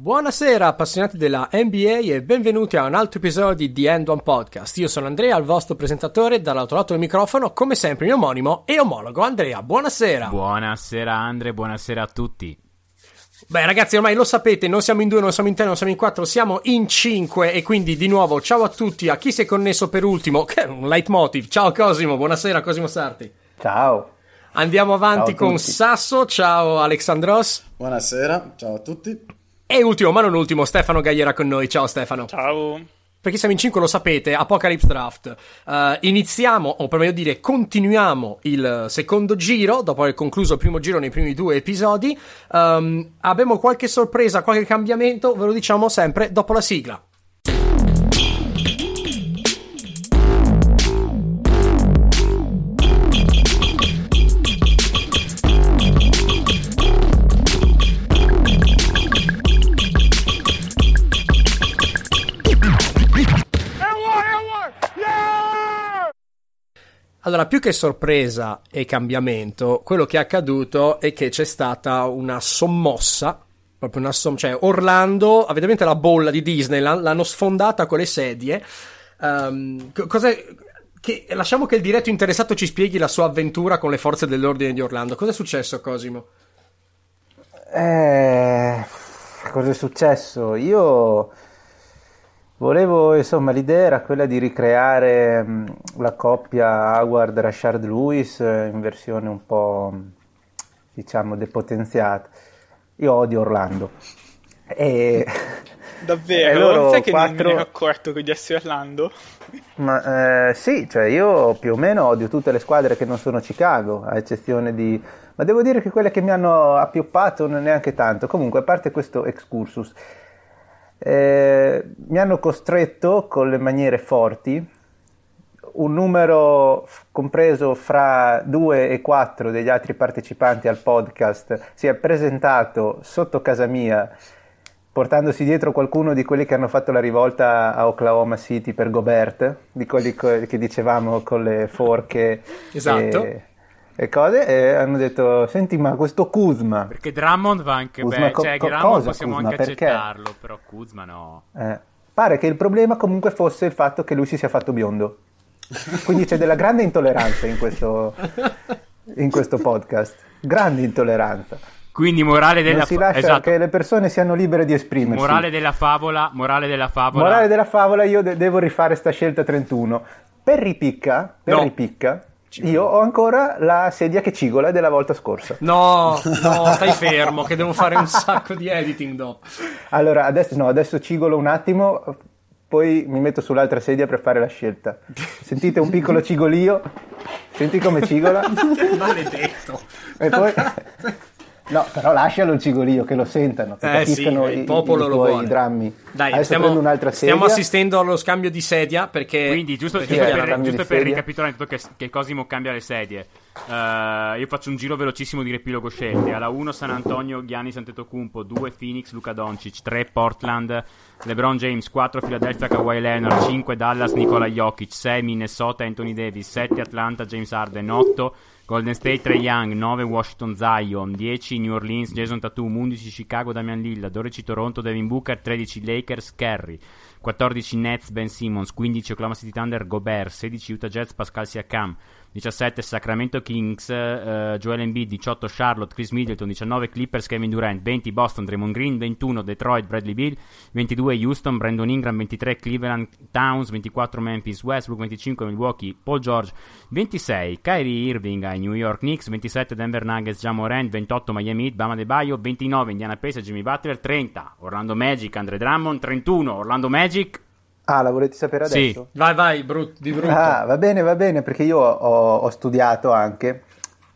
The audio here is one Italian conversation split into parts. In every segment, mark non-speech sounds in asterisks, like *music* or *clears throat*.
Buonasera appassionati della NBA e benvenuti a un altro episodio di The End One Podcast. Io sono Andrea, il vostro presentatore, dall'altro lato del microfono, come sempre mio omonimo e omologo Andrea. Buonasera. Buonasera Andre, buonasera a tutti. Beh ragazzi ormai lo sapete, non siamo in due, non siamo in tre, non siamo in quattro, siamo in cinque e quindi di nuovo ciao a tutti, a chi si è connesso per ultimo, che è un leitmotiv. Ciao Cosimo, buonasera Cosimo Sarti. Ciao. Andiamo avanti Ciao con tutti. Sasso, ciao Alexandros. Buonasera, ciao a tutti. E ultimo, ma non ultimo, Stefano Gagliera con noi. Ciao Stefano. Ciao. Perché siamo in 5, lo sapete, Apocalypse Draft. Eh, iniziamo, o per meglio dire, continuiamo il secondo giro, dopo aver concluso il primo giro nei primi due episodi. Ehm, abbiamo qualche sorpresa, qualche cambiamento, ve lo diciamo sempre dopo la sigla. Allora, più che sorpresa e cambiamento, quello che è accaduto è che c'è stata una sommossa, proprio una som- cioè Orlando, avete mente la bolla di Disney, l'han- l'hanno sfondata con le sedie. Cos'è- che- lasciamo che il diretto interessato ci spieghi la sua avventura con le forze dell'ordine di Orlando. Cos'è successo, Cosimo? Eh, cosa successo? Io volevo, insomma, l'idea era quella di ricreare mh, la coppia Howard-Rashard Lewis eh, in versione un po', diciamo, depotenziata. Io odio Orlando. E... *laughs* Davvero? *laughs* e loro Sai che non quattro- ne ero accorto di essere Orlando? *laughs* Ma eh, sì, cioè io più o meno odio tutte le squadre che non sono Chicago, a eccezione di... Ma devo dire che quelle che mi hanno appioppato non neanche tanto. Comunque, a parte questo excursus, eh, mi hanno costretto con le maniere forti un numero f- compreso fra 2 e 4 degli altri partecipanti al podcast si è presentato sotto casa mia portandosi dietro qualcuno di quelli che hanno fatto la rivolta a Oklahoma City per Gobert, di quelli co- che dicevamo con le forche Esatto. e, e cose, e hanno detto, senti ma questo Kuzma, Perché Drummond va anche bene, co- cioè co- Drummond possiamo Kuzma? anche Perché? accettarlo, però Kuzma no. eh, pare che il problema comunque fosse il fatto che lui si sia fatto biondo. Quindi c'è della grande intolleranza in questo, in questo podcast, grande intolleranza. Quindi morale della Non si esatto. che le persone siano libere di esprimersi. morale della favola, morale della favola. Morale della favola, io de- devo rifare sta scelta 31. Per ripicca, per No. ripicca, io ho ancora la sedia che cigola della volta scorsa. No, no, stai fermo, che devo fare un *laughs* sacco di editing dopo. Allora, adesso, no, adesso cigolo un attimo, poi mi metto sull'altra sedia per fare la scelta. Sentite un piccolo cigolio? Senti come cigola? *laughs* Maledetto. E poi... *laughs* No, però lascialo il cigolio, che lo sentano, che Eh sì, capiscano il i, popolo i lo tuoi vuole. drammi. Dai, Adesso stiamo, prendo un'altra sedia. stiamo assistendo allo scambio di sedia perché... Quindi, giusto, perché giusto per, giusto per ricapitolare tutto che, che Cosimo cambia le sedie. Eh, io faccio un giro velocissimo di riepilogo scelte. Alla 1 San Antonio, Gianni Antetokounmpo, 2 Phoenix, Luca Doncic, 3 Portland, LeBron James, 4 Philadelphia, Kawhi Leonard, 5 Dallas, Nikola Jokic, 6 Minnesota, Anthony Davis, 7 Atlanta, James Harden, 8 Golden State, Trey Young, 9 Washington, Zion, 10 New Orleans, Jason Tatum, 11 Chicago, Damian Lillard, 12 Toronto, Devin Booker, 13 Lakers, Curry, 14 Nets, Ben Simmons, 15 Oklahoma City Thunder, Gobert, 16 Utah Jazz, Pascal Siakam, 17 Sacramento Kings, eh, Joel Embiid, 18 Charlotte, Chris Middleton, 19 Clippers, Kevin Durant, 20 Boston, Draymond Green, 21 Detroit, Bradley Beal, 22 Houston, Brandon Ingram, 23 Cleveland Towns, 24 Memphis, Westbrook, 25 Milwaukee, Paul George, 26 Kyrie Irving ai New York Knicks, 27 Denver Nuggets, Ja Morant, 28 Miami Heat, Bama De Baio, 29 Indiana Pacers, Jimmy Butler, 30 Orlando Magic, Andre Drummond, 31 Orlando Magic, Ah, la volete sapere Sì. adesso? Vai, vai, brut- di brutto. Ah, va bene, va bene, perché io ho, ho studiato anche,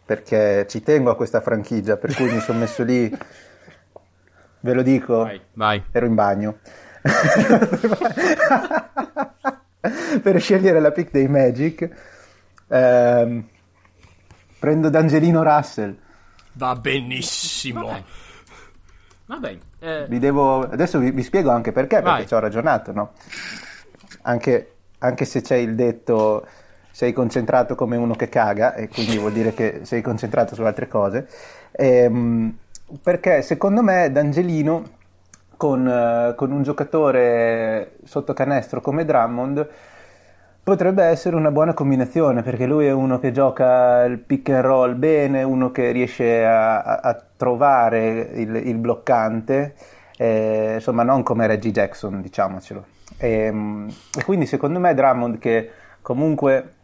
perché ci tengo a questa franchigia, per cui mi sono messo lì, *laughs* ve lo dico, vai, vai. ero in bagno, *laughs* per scegliere la pick dei Magic, ehm, prendo D'Angelino Russell, Va benissimo. Vabbè. Vabbè, eh, vi devo, adesso vi, vi spiego anche perché, Vai. perché ci ho ragionato, no? Anche, anche se c'è il detto sei concentrato come uno che caga, e quindi vuol dire che sei concentrato su altre cose, ehm, perché secondo me D'Angelino con, eh, con un giocatore sotto canestro come Drummond potrebbe essere una buona combinazione perché lui è uno che gioca il pick and roll bene, uno che riesce a, a, a trovare il, il bloccante, eh, insomma non come Reggie Jackson diciamocelo. E, ehm, e, quindi secondo me Drummond che comunque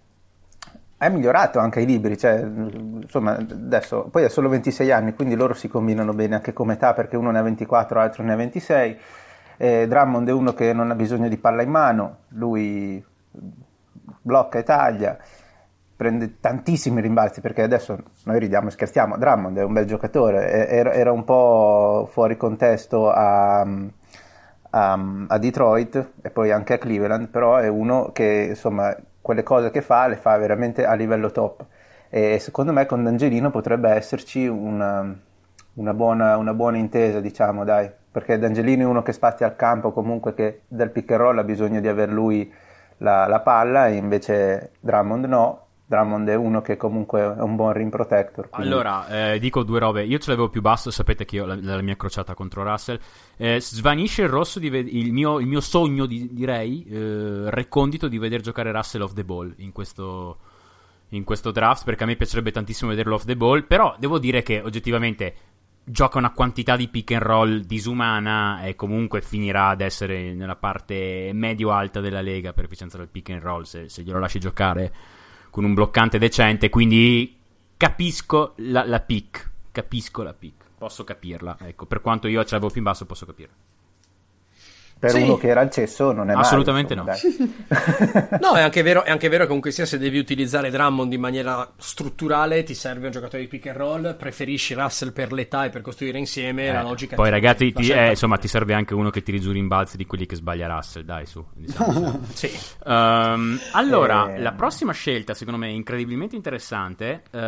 è migliorato anche ai libri, cioè, insomma adesso poi ha solo 26 anni quindi loro si combinano bene anche come età perché uno ne ha 24 l'altro ne ha 26. Eh, Drummond è uno che non ha bisogno di palla in mano, lui blocca e taglia, prende tantissimi rimbalzi perché adesso noi ridiamo e scherziamo, Drummond è un bel giocatore, era, un po' fuori contesto a, a, a, Detroit e poi anche a Cleveland, però è uno che insomma quelle cose che fa le fa veramente a livello top e secondo me con D'Angelino potrebbe esserci una, una, buona, una buona intesa diciamo dai perché D'Angelino è uno che spazia al campo comunque che dal pick and roll ha bisogno di aver lui la, la palla e invece Drummond no. Drummond è uno che comunque è un buon rim protector. Quindi... Allora, eh, dico due robe. Io ce l'avevo più basso, sapete che io la, la mia crociata contro Russell. Eh, svanisce il rosso, di ve- il, mio, il, mio, sogno, di, direi, eh, recondito di vedere giocare Russell off the ball in questo, in questo draft, perché a me piacerebbe tantissimo vederlo off the ball. Però devo dire che oggettivamente gioca una quantità di pick and roll disumana e comunque finirà ad essere nella parte medio-alta della lega per efficienza del pick and roll se, se glielo lasci giocare con un bloccante decente. Quindi capisco la, la pick, capisco la pick, posso capirla. Ecco, per quanto io ce l'avevo più in basso, posso capirla per sì. uno che era al cesso non è assolutamente male, no *laughs* no è anche, vero, è anche vero che comunque sia se devi utilizzare Drummond in maniera strutturale ti serve un giocatore di pick and roll preferisci Russell per l'età e per costruire insieme eh, la logica poi ragazzi ti, eh, insomma ti serve anche uno che tiri giù rimbalzi di quelli che sbaglia Russell dai su diciamo. *laughs* sì. um, allora eh... la prossima scelta secondo me è incredibilmente interessante uh,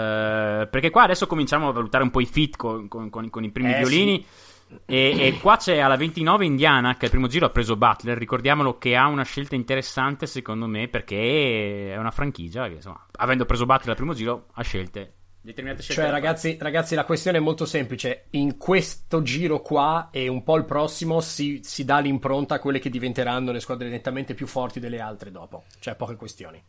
perché qua adesso cominciamo a valutare un po' i fit con, con, con, con i primi eh, violini sì e, e, qua c'è alla 29 Indiana che al primo giro ha preso Butler. Ricordiamolo che ha una scelta interessante secondo me perché è una franchigia che insomma, avendo preso Butler al primo giro ha scelte determinate scelte. Cioè ragazzi, ragazzi, la questione è molto semplice. In questo giro qua e un po' il prossimo si, si dà l'impronta a quelle che diventeranno le squadre nettamente più forti delle altre dopo. Cioè poche questioni.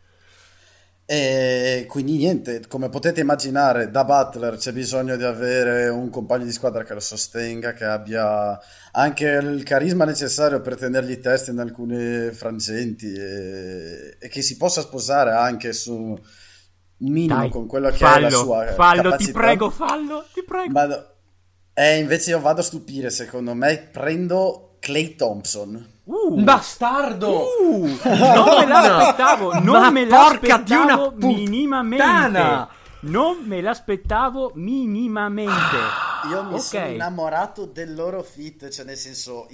E quindi niente, come potete immaginare, da Butler c'è bisogno di avere un compagno di squadra che lo sostenga, che abbia anche il carisma necessario per tenergli testa in alcune frangenti e, e che si possa sposare anche su un minimo Dai, con quello che fallo, è la sua fallo, capacità. ti prego, fallo, ti prego. Ma, e invece io vado a stupire, secondo me, prendo Clay Thompson. Uh, Bastardo! Uh, *laughs* non me l'aspettavo, non Ma me l'aspettavo minimamente. Non me l'aspettavo minimamente. Io mi okay. sono innamorato del loro fit, cioè nel senso,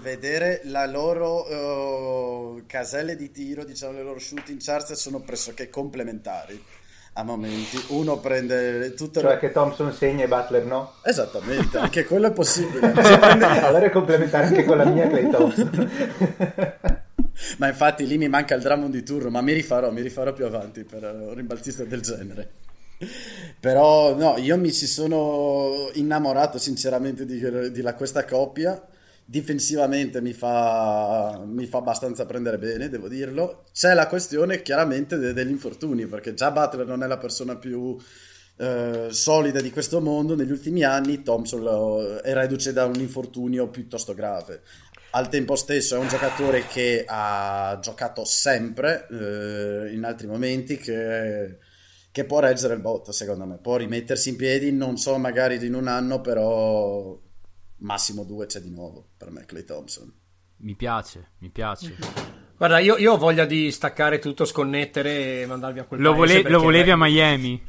vedere la loro uh, caselle di tiro, diciamo le loro shooting charts sono pressoché complementari a momenti. Uno prende tutte Cioè le... che Thompson segna e Butler no? Esattamente, anche *laughs* quello è possibile. *laughs* prende... allora è complementare anche con la mia Clay Thompson. *laughs* ma infatti lì mi manca il Drummond di turno, ma mi rifarò, mi rifarò più avanti per un rimbalzista del genere. Però no, io mi ci sono innamorato sinceramente di, di la, questa coppia difensivamente mi fa, mi fa abbastanza prendere bene, devo dirlo. C'è la questione chiaramente de- degli infortuni, perché già Butler non è la persona più eh, solida di questo mondo. Negli ultimi anni Thompson lo, è reduce da un infortunio piuttosto grave. Al tempo stesso è un giocatore che ha giocato sempre eh, in altri momenti, che, che può reggere il botto, secondo me. Può rimettersi in piedi, non so, magari in un anno, però massimo due c'è di nuovo per me Clay Thompson. Mi piace, mi piace. *laughs* Guarda, io, io, ho voglia di staccare tutto, sconnettere e mandarvi a quel lo, vole- lo volevi a Miami?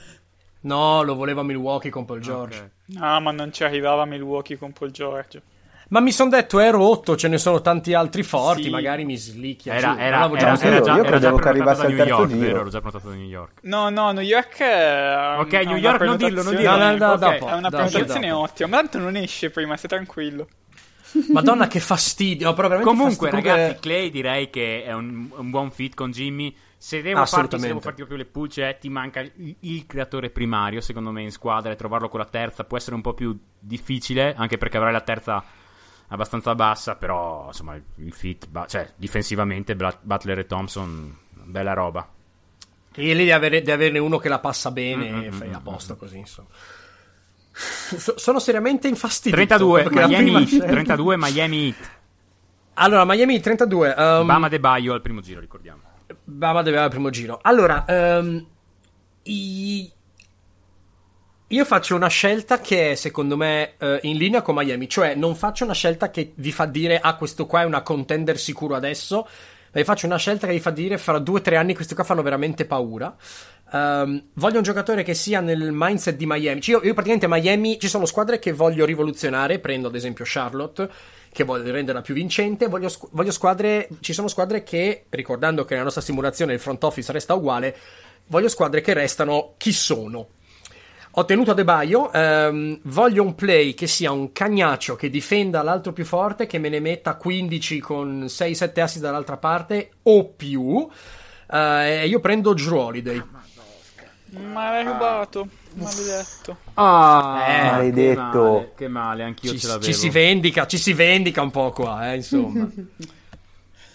No, lo volevo a Milwaukee con Paul George. Okay. No, ma non ci arrivava Milwaukee con Paul George. Ma mi sono detto è rotto, ce ne sono tanti altri forti, sì. magari mi slicchia. Era, era, era, era, era già, io credevo che arrivasse al terzo York, giro. Vero, ero già prenotato da New York. No, no, New York è Ok, New York non dirlo, non dirlo. No, no, no, okay. dopo, è una prenotazione ottima, ma tanto non esce prima, stai tranquillo. *laughs* Madonna che fastidio, no, però Comunque, fastidio. ragazzi, Clay direi che è un, un buon fit con Jimmy. Se devo, farti, se devo farti proprio le pulce, ti manca il, il, creatore primario, secondo me, in squadra e trovarlo con la terza può essere un po' più difficile, anche perché avrai la terza abbastanza bassa, però insomma il, fit, ba- cioè difensivamente Butler e Thompson, bella roba. E lì di, avere, di averne uno che la passa bene Mm, e mm, fai mm, a posto così, insomma. So- sono seriamente infastidito. 32 perché la Miami scelta- 32 Miami Heat. Allora, Miami 32. Um, Bama De Baio al primo giro, ricordiamo. Bama deve avere il primo giro. Allora, ehm, i- io faccio una scelta che è secondo me eh, in linea con Miami, cioè non faccio una scelta che vi fa dire ah questo qua è una contender sicuro adesso, ma vi faccio una scelta che vi fa dire fra due o tre anni questi qua fanno veramente paura. Ehm, voglio un giocatore che sia nel mindset di Miami. Cioè, io, io praticamente Miami ci sono squadre che voglio rivoluzionare, prendo ad esempio Charlotte, che voglio renderla più vincente. Voglio, voglio squadre. Ci sono squadre che, ricordando che nella nostra simulazione il front office resta uguale, voglio squadre che restano chi sono. Ho tenuto a De Baio, ehm, voglio un play che sia un cagnaccio che difenda l'altro più forte, che me ne metta 15 con 6-7 assi dall'altra parte o più. Eh, e io prendo Drew Holiday. Ma l'hai rubato, maledetto. Ah, Eh, maledetto. Che male, che male, anch'io Ci, ce l'avevo. ci si vendica, ci si vendica un po' qua, eh, insomma. *laughs*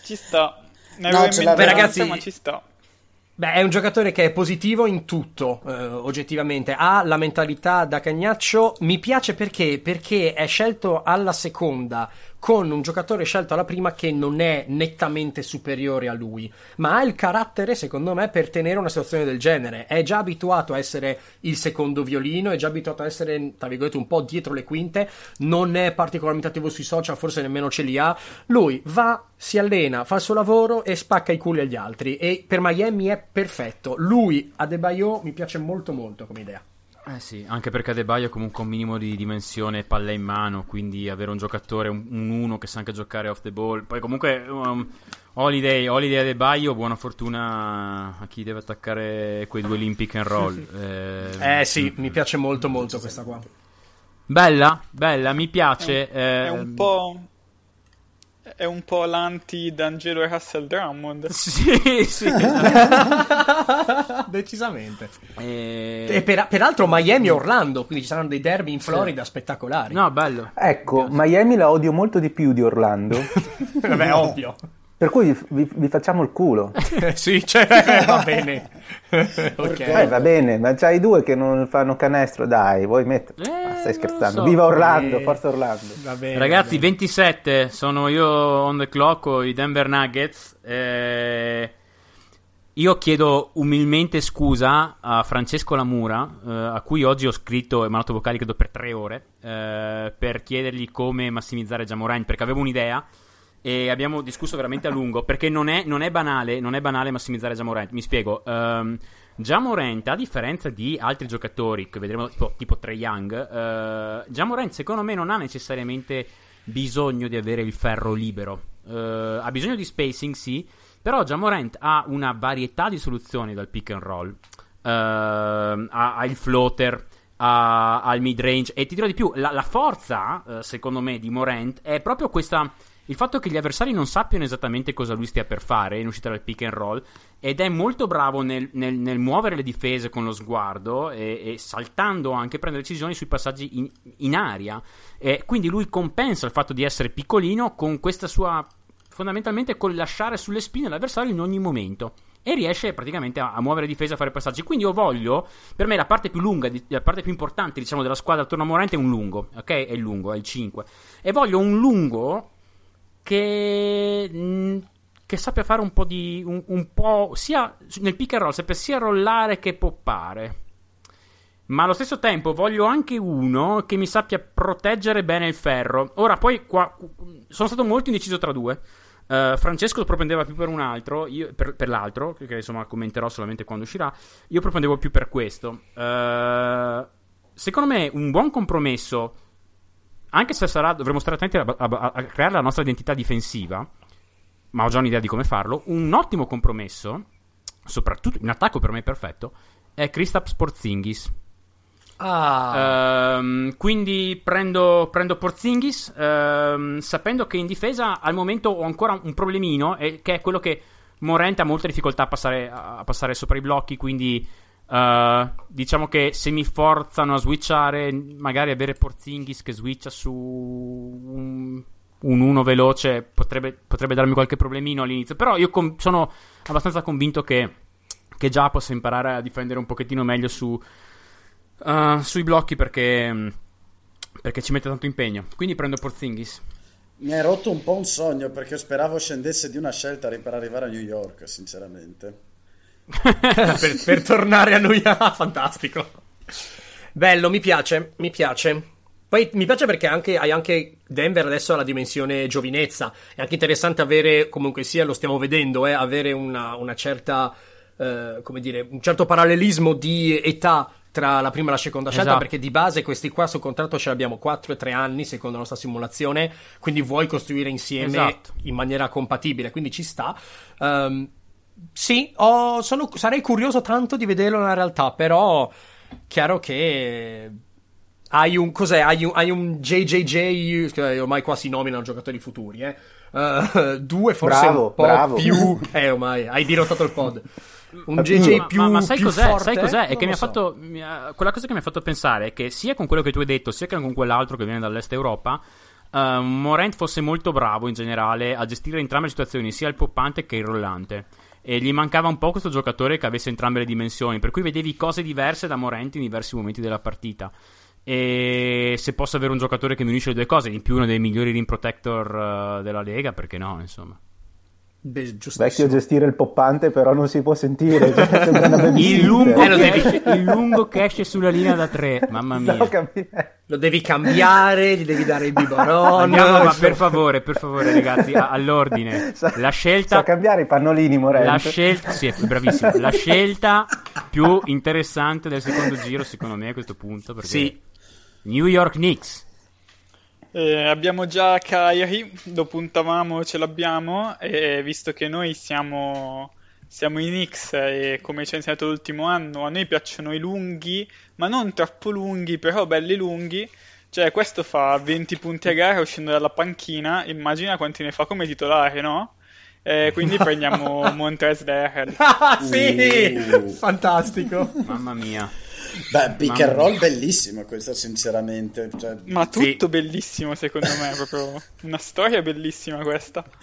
Ci sta. Ne No, avevo in mente ragazzi- ma ci sta. Beh, è un giocatore che è positivo in tutto, eh, oggettivamente. Ha la mentalità da cagnaccio. Mi piace perché? Perché è scelto alla seconda con un giocatore scelto alla prima che non è nettamente superiore a lui, ma ha il carattere, secondo me, per tenere una situazione del genere. È già abituato a essere il secondo violino, è già abituato a essere, tra virgolette, un po' dietro le quinte. Non è particolarmente attivo sui social, forse nemmeno ce li ha. Lui va, si allena, fa il suo lavoro e spacca i culi agli altri. E per Miami è perfetto. Lui, Adebayo, mi piace molto molto come idea. Eh sì, anche perché Adebayo ha comunque un minimo di dimensione palla in mano, quindi avere un giocatore, un, un uno che sa anche giocare off the ball. Poi comunque um, Holiday, Holiday Adebayo, buona fortuna a chi deve attaccare quei due lì in pick and roll. *laughs* Eh, Eh sì, mi piace molto molto questa qua. Bella, bella, mi piace. È eh, un po'. È un po' l'anti D'Angelo e Russell Drummond. *laughs* Sì, sì. *laughs* Decisamente. Eh, E per- peraltro Miami e Orlando, quindi ci saranno dei derby in Florida spettacolari. No, bello. Ecco, Miami la odio molto di più di Orlando. *laughs* Vabbè, ovvio. Per cui vi, vi facciamo il culo. *laughs* sì, cioè, *laughs* va bene. *laughs* ok. Eh, va bene, ma c'hai due che non fanno canestro, dai, vuoi mettere? Eh, Ah, stai scherzando. so. Viva Orlando, Eh, forza Orlando. Va bene. Ragazzi, va bene. 27 sono io on the clock con i Denver Nuggets. Eh, io chiedo umilmente scusa a Francesco Lamura, eh, a cui oggi ho scritto e mandato vocali credo per tre ore, eh, per chiedergli come massimizzare Jamoran, perché avevo un'idea e abbiamo discusso veramente a lungo, perché non è, non è banale, non è banale massimizzare Jamorant. Mi spiego. Um, Jamorant, a differenza di altri giocatori che vedremo tipo, tipo Trae Young, uh, Jamorant secondo me non ha necessariamente bisogno di avere il ferro libero. Uh, ha bisogno di spacing, sì, però Jamorant ha una varietà di soluzioni dal pick and roll. Uh, ha, ha il floater, ha, ha mid range e ti dirò di più, la, la forza, uh, secondo me, di Morant è proprio questa il fatto che gli avversari non sappiano esattamente cosa lui stia per fare in uscita dal pick and roll ed è molto bravo nel, nel, nel muovere le difese con lo sguardo e, e, saltando anche prendere decisioni sui passaggi in, in aria e quindi lui compensa il fatto di essere piccolino con questa sua fondamentalmente col lasciare sulle spine l'avversario in ogni momento e riesce praticamente a, a muovere difesa, a fare passaggi. Quindi io voglio, per me la parte più lunga, la parte più importante, diciamo, della squadra attorno a Morante è un lungo, ok? È il lungo, è il 5. E voglio un lungo che, mh, che sappia fare un po' di un, un, po' sia nel pick and roll sappia sia rollare che poppare. Ma allo stesso tempo voglio anche uno che mi sappia proteggere bene il ferro. Ora poi qua sono stato molto indeciso tra due. Uh, Francesco propendeva più per un altro io, per, per, l'altro che insomma commenterò solamente quando uscirà. Io propendevo più per questo. Uh, secondo me un buon compromesso anche se sarà, dovremo stare attenti a, a, a, creare la nostra identità difensiva, ma ho già un'idea di come farlo. Un ottimo compromesso, soprattutto in attacco per me perfetto, è Kristaps Porzingis. Ah. Um, quindi prendo, prendo Porzingis, um, sapendo che in difesa al momento ho ancora un problemino, eh, che è quello che Morente ha molta difficoltà a passare, a passare sopra i blocchi, quindi Uh, diciamo che se mi forzano a switchare, magari avere Porzingis che switcha su un un 1 veloce potrebbe, potrebbe, darmi qualche problemino all'inizio. Però io com- sono abbastanza convinto che, che, già possa imparare a difendere un pochettino meglio su, uh, sui blocchi perché, perché, ci mette tanto impegno. Quindi prendo Porzingis. Mi hai rotto un po' un sogno perché speravo scendesse di una scelta per arrivare a New York, sinceramente. *laughs* per, per tornare a New York, fantastico. Bello, mi piace, mi piace. Poi mi piace perché anche, hai anche Denver adesso ha la dimensione giovinezza. È anche interessante avere, comunque sia, lo stiamo vedendo, eh, avere una, una certa, eh, come dire, un certo parallelismo di età tra la prima e la seconda scelta esatto. perché di base questi qua sul contratto ce l'abbiamo 4 e 3 anni secondo la nostra simulazione quindi vuoi costruire insieme esatto. in maniera compatibile quindi ci sta um, sì ho, sono, sarei curioso tanto di vederlo nella realtà però chiaro che hai un, cos'è? Hai un, hai un JJJ, che ormai qua si nominano giocatori futuri, eh? Uh, *laughs* due forse bravo, un po' bravo. più. Eh, ormai hai dirottato il pod. Un JJ più. Ma, ma sai, più cos'è? Forte? sai cos'è? È non che mi ha so. fatto. Mi ha, quella cosa che mi ha fatto pensare è che sia con quello che tu hai detto, sia che con quell'altro che viene dall'est Europa. Uh, Morant fosse molto bravo in generale a gestire entrambe le situazioni, sia il poppante che il rollante. E gli mancava un po' questo giocatore che avesse entrambe le dimensioni, per cui vedevi cose diverse da Morant in diversi momenti della partita. E se posso avere un giocatore che mi unisce le due cose, in più uno dei migliori rim protector uh, della Lega, perché no, insomma. Beh, Vecchio gestire il poppante, però non si può sentire. Cioè, *laughs* il, lungo eh, devi... il, lungo che esce sulla linea da tre, *laughs* mamma mia. No, lo devi cambiare, gli devi dare il biberon. Andiamo, ma per favore, per favore, ragazzi, all'ordine. Sa, la scelta. Sa cambiare i pannolini, Moreno. La scelta, sì, bravissimo. La scelta più interessante del secondo giro, secondo me, a questo punto. Perché sì. New York Knicks. Eh, abbiamo già Kyrie, lo puntavamo, ce l'abbiamo, e visto che noi siamo, siamo in X e come ci ha insegnato l'ultimo anno, a noi piacciono i lunghi, ma non troppo lunghi, però belli lunghi. Cioè, questo fa 20 punti a gara uscendo dalla panchina, immagina quanti ne fa come titolare, no? Eh, quindi *laughs* prendiamo Montrez Derrell. ah, sì! Uh. Fantastico! Mamma mia. Beh, pick and roll bellissimo questo, sinceramente. Cioè, Ma tutto sì. bellissimo, secondo me. Proprio una storia bellissima questa. *laughs*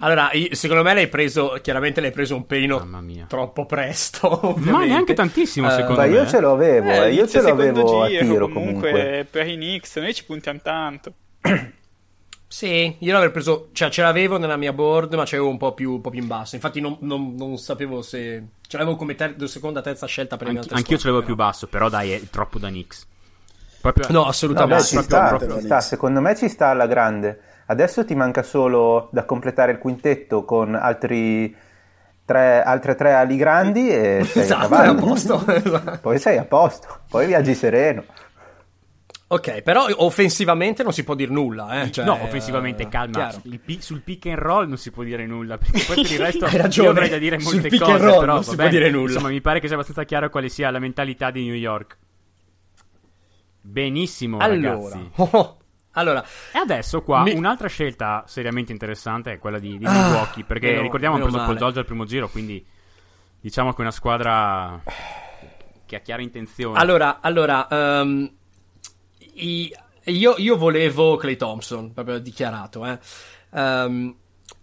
Allora, secondo me l'hai preso. Chiaramente l'hai preso un pelino troppo presto. Ovviamente. Ma neanche tantissimo, secondo uh, me. io ce l'avevo, eh, io ce l'avevo giro, a tiro comunque, comunque. Per i Knicks, noi ci puntiamo tanto. *clears throat* Sì, io l'avevo preso, cioè ce l'avevo nella mia board, ma c'avevo un po' più, un po più in basso. Infatti, non, non, non, sapevo se. Ce l'avevo come ter- seconda, terza scelta per Anch- le altre Anch'io ce l'avevo però. più basso, però dai, è troppo da Knicks. Proprio... No, assolutamente. No, beh, ci proprio, sta, proprio. ci sta, secondo me ci sta alla grande. Adesso ti manca solo da completare il quintetto con altri tre, altre tre ali grandi e sei esatto, a, a posto. *laughs* esatto. Poi sei a posto, poi viaggi sereno. Ok, però offensivamente non si può dire nulla. Eh? Cioè, no, offensivamente calma. Pi- sul pick and roll non si può dire nulla. Perché poi per il *laughs* resto Hai ragione. io avrei da dire molte cose. roll però non si può dire nulla. Insomma, mi pare che sia abbastanza chiaro quale sia la mentalità di New York. Benissimo, allora. ragazzi. Oh, *laughs* allora, E adesso qua Mi- un'altra scelta seriamente interessante è quella di, di Ah, Milwaukee. Perché meno- ricordiamo hanno preso Paul. George al primo giro. Quindi diciamo che è una squadra *sighs* che ha chiare intenzioni. allora, allora ehm, io, io volevo Clay Thompson, proprio dichiarato. Eh. Ehm,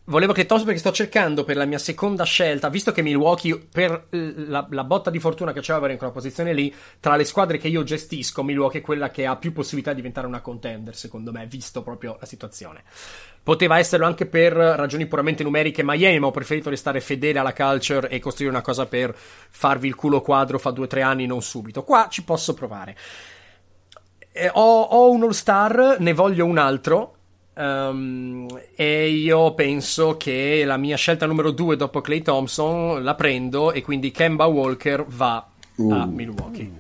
volevo Clay Thompson perché sto cercando per la mia seconda scelta, visto che Milwaukee, per la, la botta di fortuna che c'aveva in quella posizione lì, tra le squadre che io gestisco, Milwaukee è quella che ha più possibilità di diventare una contender, secondo me, visto proprio la situazione. Poteva esserlo anche per ragioni puramente numeriche Miami, ma ho preferito restare fedele alla culture e costruire una cosa per farvi il culo quadro fa due o tre anni, non subito. Qua ci posso provare. Eh, ho, ho un all-star, ne voglio un altro. ehm, e io penso che la mia scelta numero due dopo Clay Thompson la prendo e quindi Kemba Walker va a Uh. Milwaukee.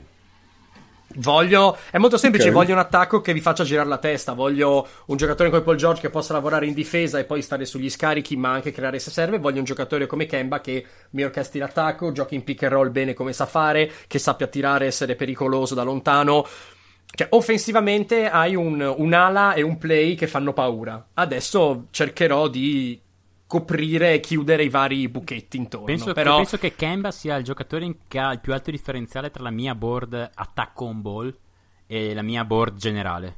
Voglio, è molto semplice, Ok. voglio un attacco che vi faccia girare la testa, voglio un giocatore come Paul George che possa lavorare in difesa e poi stare sugli scarichi ma anche creare se serve, voglio un giocatore come Kemba che mi orchestri l'attacco, giochi in pick and roll bene come sa fare, che sappia tirare, essere pericoloso da lontano. Cioè, offensivamente hai un, un'ala e un play che fanno paura. Adesso cercherò di coprire e chiudere i vari buchetti intorno. Penso, però... penso che Kemba sia il giocatore che ha il più alto differenziale tra la mia board attacco on ball e la mia board generale.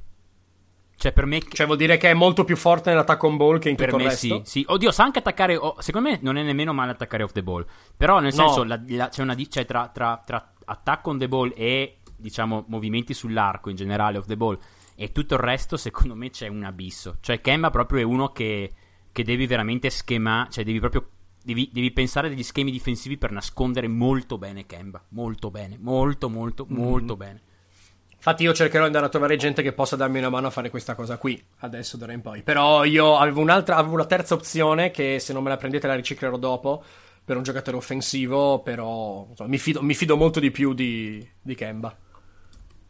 Cioè, per me. Cioè, vuol dire che è molto più forte nell'attacco on ball che in per tutto me sì, sì. Oddio, sa anche attaccare. oh, secondo me non è nemmeno male attaccare off the ball. Però, nel No. senso, la- la- c'è una cioè, tra, tra- tra attacco on the ball e diciamo movimenti sull'arco in generale off the ball e tutto il resto, secondo me c'è un abisso. Cioè, Kemba proprio è uno che, che devi veramente schemare. Cioè, devi proprio. Devi, devi pensare degli schemi difensivi per nascondere molto bene Kemba. Molto bene, molto, molto, Mm. molto bene. Infatti io cercherò di andare a trovare gente che possa darmi una mano a fare questa cosa qui, adesso d'ora in poi. Però io avevo un'altra, avevo una terza opzione che se non me la prendete la riciclerò dopo per un giocatore offensivo, però insomma, mi, fido, mi fido molto di più di, di Kemba.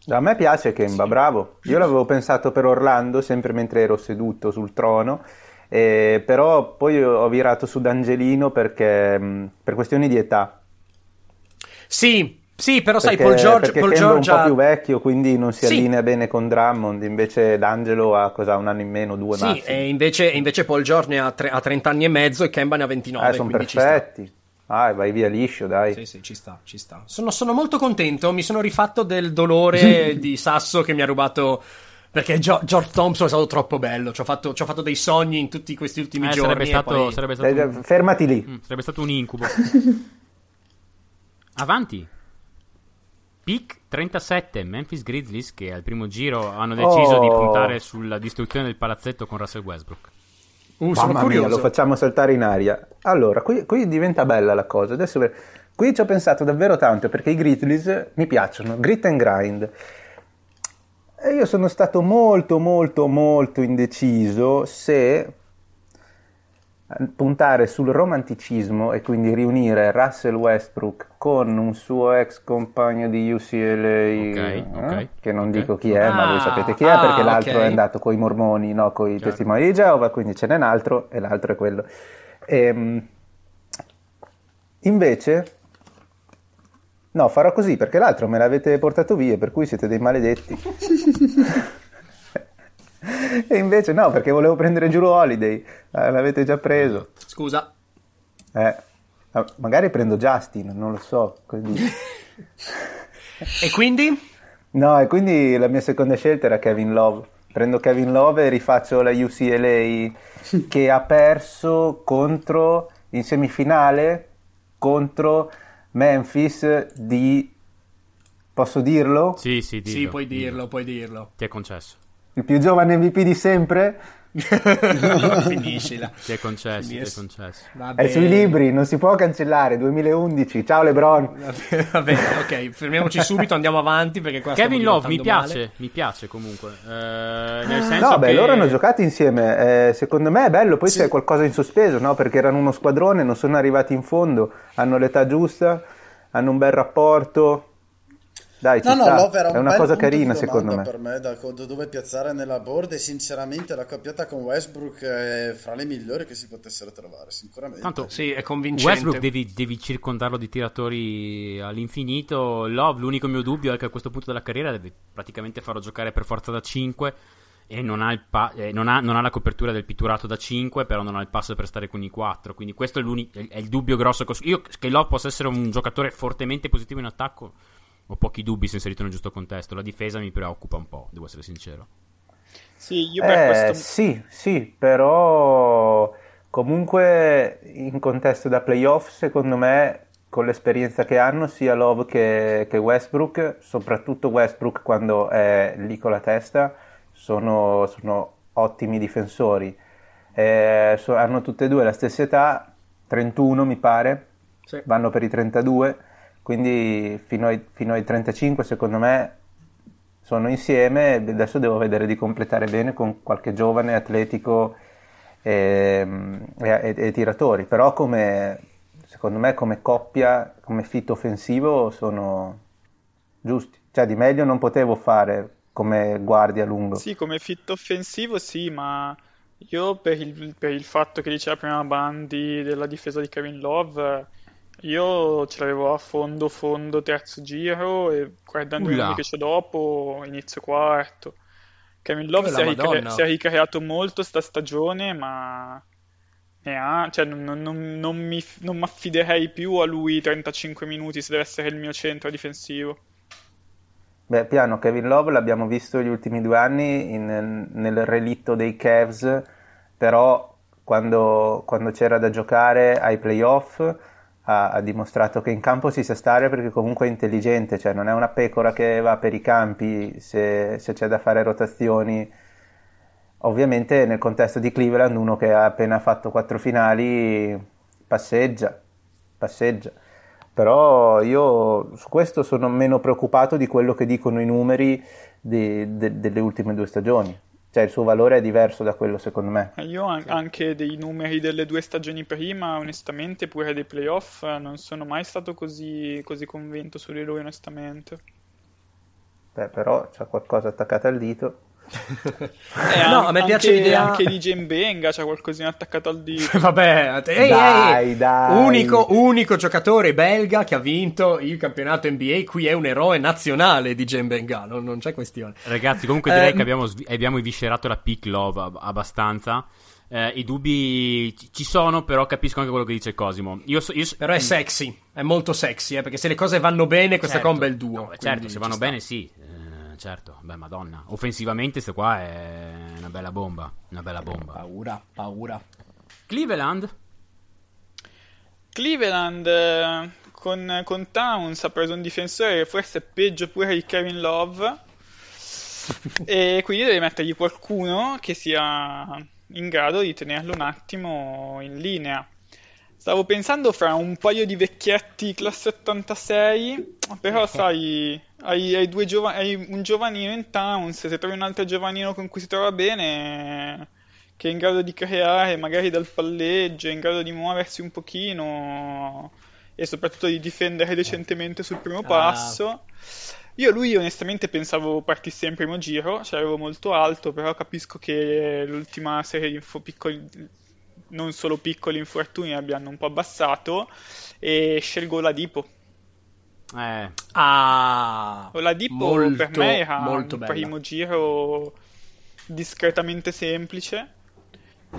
A me piace Kemba, bravo. Io l'avevo pensato per Orlando, sempre mentre ero seduto sul trono, eh, però poi ho virato su D'Angelino perché, mh, per questioni di età. Sì, sì, però sai, Perché, Paul George, Paul Kemba George è un po' più vecchio, quindi non si Sì. allinea bene con Drummond, invece D'Angelo ha cosa, un anno in meno, due Sì, massimo. e invece, invece Paul George ne ha, tre- ha 30 anni e mezzo e Kemba ne ha 29, Eh, sono perfetti. Ah, vai via liscio, dai. Sì, sì, ci sta, ci sta. Sono, sono molto contento, mi sono rifatto del dolore *laughs* di Sasso che mi ha rubato... Perché Gio- George Thompson è stato troppo bello, ci ho fatto, ci ho fatto dei sogni in tutti questi ultimi Eh, giorni. sarebbe, stato, poi- sarebbe, stato Eh, un, Fermati lì. mm, sarebbe stato un incubo. *laughs* Avanti. Pick 37, Memphis Grizzlies che al primo giro hanno deciso Oh. di puntare sulla distruzione del palazzetto con Russell Westbrook. Uh, sono Mamma curioso. mia, lo facciamo saltare in aria. Allora, qui, qui diventa bella la cosa. Adesso qui ci ho pensato davvero tanto perché i Grizzlies mi piacciono, grit and grind. E io sono stato molto, molto, molto indeciso se puntare sul romanticismo e quindi riunire Russell Westbrook con un suo ex compagno di UCLA, eh, ok, che non ok. dico chi è, ma voi Ah, sapete chi è ah, perché l'altro è andato con i mormoni, no, con i Chiaro. testimoni di Geova, quindi ce n'è un altro e l'altro è quello. Ehm, invece, no, farò così perché l'altro me l'avete portato via, per cui siete dei maledetti. *laughs* e invece no, perché volevo prendere Giuro Holiday, eh, l'avete già preso. Scusa. Eh, magari prendo Justin, non lo so. così. E quindi? No, e quindi la mia seconda scelta era Kevin Love. Prendo Kevin Love e rifaccio la UCLA che ha perso contro in semifinale contro Memphis di posso dirlo? Sì, sì, dillo, sì, puoi dirlo, puoi dirlo. Ti è concesso. Il più giovane MVP di sempre? *laughs* Finiscila. Ti è concesso, ti è concesso. È sui libri, non si può cancellare. 2011. Ciao LeBron. Va bene, ok, fermiamoci subito, andiamo avanti perché qua Kevin Love mi piace, male. mi piace comunque. Eh, nel senso No, beh, che... loro hanno giocato insieme. eh, secondo me è bello. Poi c'è qualcosa in sospeso, no? Perché erano uno squadrone, non sono arrivati in fondo. Hanno l'età giusta, hanno un bel rapporto. Dai, ci No, no, sta. Love era un è una bel cosa carina, secondo me. per me, da, dove piazzare nella board e sinceramente la coppiata con Westbrook è fra le migliori che si potessero trovare, sicuramente. Tanto Sì, è convincente. Westbrook devi, devi circondarlo di tiratori all'infinito. Love, l'unico mio dubbio è che a questo punto della carriera deve praticamente farlo giocare per forza da 5 e non ha, il pa- eh, non ha- non ha la copertura del pitturato da 5, però non ha il passo per stare con i 4. Quindi questo è, è- è il dubbio grosso. che ho- Io che Love possa essere un giocatore fortemente positivo in attacco, ho pochi dubbi se inserito nel giusto contesto. La difesa mi preoccupa un po', devo essere sincero. Sì, io per Eh, questo... Sì, sì, però comunque in contesto da playoff, secondo me, con l'esperienza che hanno, sia Love che, che Westbrook, soprattutto Westbrook quando è lì con la testa, sono, sono ottimi difensori. Eh, so- hanno tutte e due la stessa età, 31 mi pare, Sì. vanno per i 32, quindi fino ai, fino ai 35 secondo me sono insieme, adesso devo vedere di completare bene con qualche giovane atletico e, e- e tiratori, però come, secondo me come coppia, come fit offensivo sono giusti, cioè di meglio non potevo fare come guardia lungo. Sì, come fit offensivo sì, ma io per il, per il fatto che diceva prima Bandi della difesa di Kevin Love, io ce l'avevo a fondo fondo terzo giro e guardando i Ulla. numeri che c'è dopo, inizio quarto. Kevin Love si è, ricre- si è ricreato molto sta stagione, ma ne ha, cioè non, non- non- non mi non affiderei più a lui 35 minuti se deve essere il mio centro difensivo. Beh, piano, Kevin Love l'abbiamo visto gli ultimi due anni in, nel relitto dei Cavs, però quando, quando c'era da giocare ai playoff ha, ha, dimostrato che in campo si sa stare perché comunque è intelligente, cioè non è una pecora che va per i campi se, se c'è da fare rotazioni. Ovviamente nel contesto di Cleveland uno che ha appena fatto quattro finali passeggia, passeggia. Però io su questo sono meno preoccupato di quello che dicono i numeri di, de, delle ultime due stagioni. Cioè il suo valore è diverso da quello secondo me. Eh, io an- anche dei numeri delle due stagioni prima, onestamente, pure dei playoff, non sono mai stato così, così convinto su di lui, onestamente. Beh, però c'è qualcosa attaccato al dito. Eh, *laughs* no, a me piace anche, l'idea anche di Gembenga c'è qualcosina attaccato al dito. *laughs* Vabbè, ehi, dai, ehi, dai. Unico, unico, giocatore belga che ha vinto il campionato NBA. Qui è un eroe nazionale di Gembenga, non, non c'è questione. Ragazzi, comunque direi eh, che abbiamo, abbiamo eviscerato la pick love abbastanza. Eh, I dubbi ci sono, però capisco anche quello che dice Cosimo. Io so, io so... Però è sexy, è molto sexy, eh, perché se le cose vanno bene, questa certo, combo è il duo. No, certo, se vanno bene, sì certo, beh, madonna. Offensivamente, questo qua è una bella bomba. Una bella bomba. Paura, paura. Cleveland? Cleveland eh, con, con Towns ha preso un difensore che forse è peggio pure di Kevin Love. e quindi deve mettergli qualcuno che sia in grado di tenerlo un attimo in linea. Stavo pensando fra un paio di vecchietti classe 86, però sai, hai, hai, giova- hai un giovanino in Towns, se trovi un altro giovanino con cui si trova bene, che è in grado di creare magari dal palleggio, è in grado di muoversi un pochino e soprattutto di difendere decentemente sul primo ah. passo. Io lui onestamente pensavo partisse in primo giro, cioè avevo molto alto, però capisco che l'ultima serie di info piccoli non solo piccoli infortuni abbiano un po' abbassato e scelgo la Dipo. Eh. Ah, la Dipo per me era molto un bella. primo giro discretamente semplice,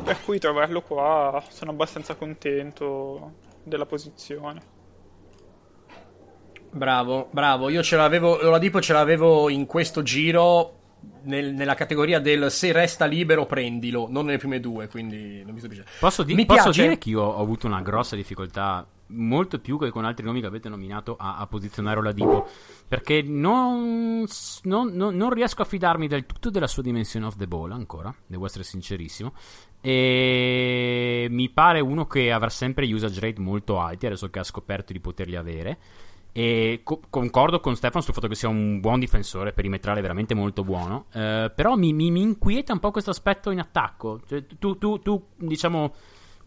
per cui trovarlo qua sono abbastanza contento della posizione. Bravo, bravo. Io ce l'avevo, la Dipo ce l'avevo in questo giro nel, nella categoria del se resta libero prendilo, non nelle prime due, quindi non mi stupisce. Posso, di- mi posso dire che io ho avuto una grossa difficoltà, molto più che con altri nomi che avete nominato, a, a posizionare Oladipo, perché non, non, non, non, riesco a fidarmi del tutto della sua dimensione off the ball ancora, devo essere sincerissimo, e mi pare uno che avrà sempre usage rate molto alti, adesso che ha scoperto di poterli avere. E co- concordo con Stefano sul fatto che sia un buon difensore, perimetrale veramente molto buono. Eh, però mi, mi, mi, inquieta un po' questo aspetto in attacco. Cioè, tu, tu, tu, diciamo,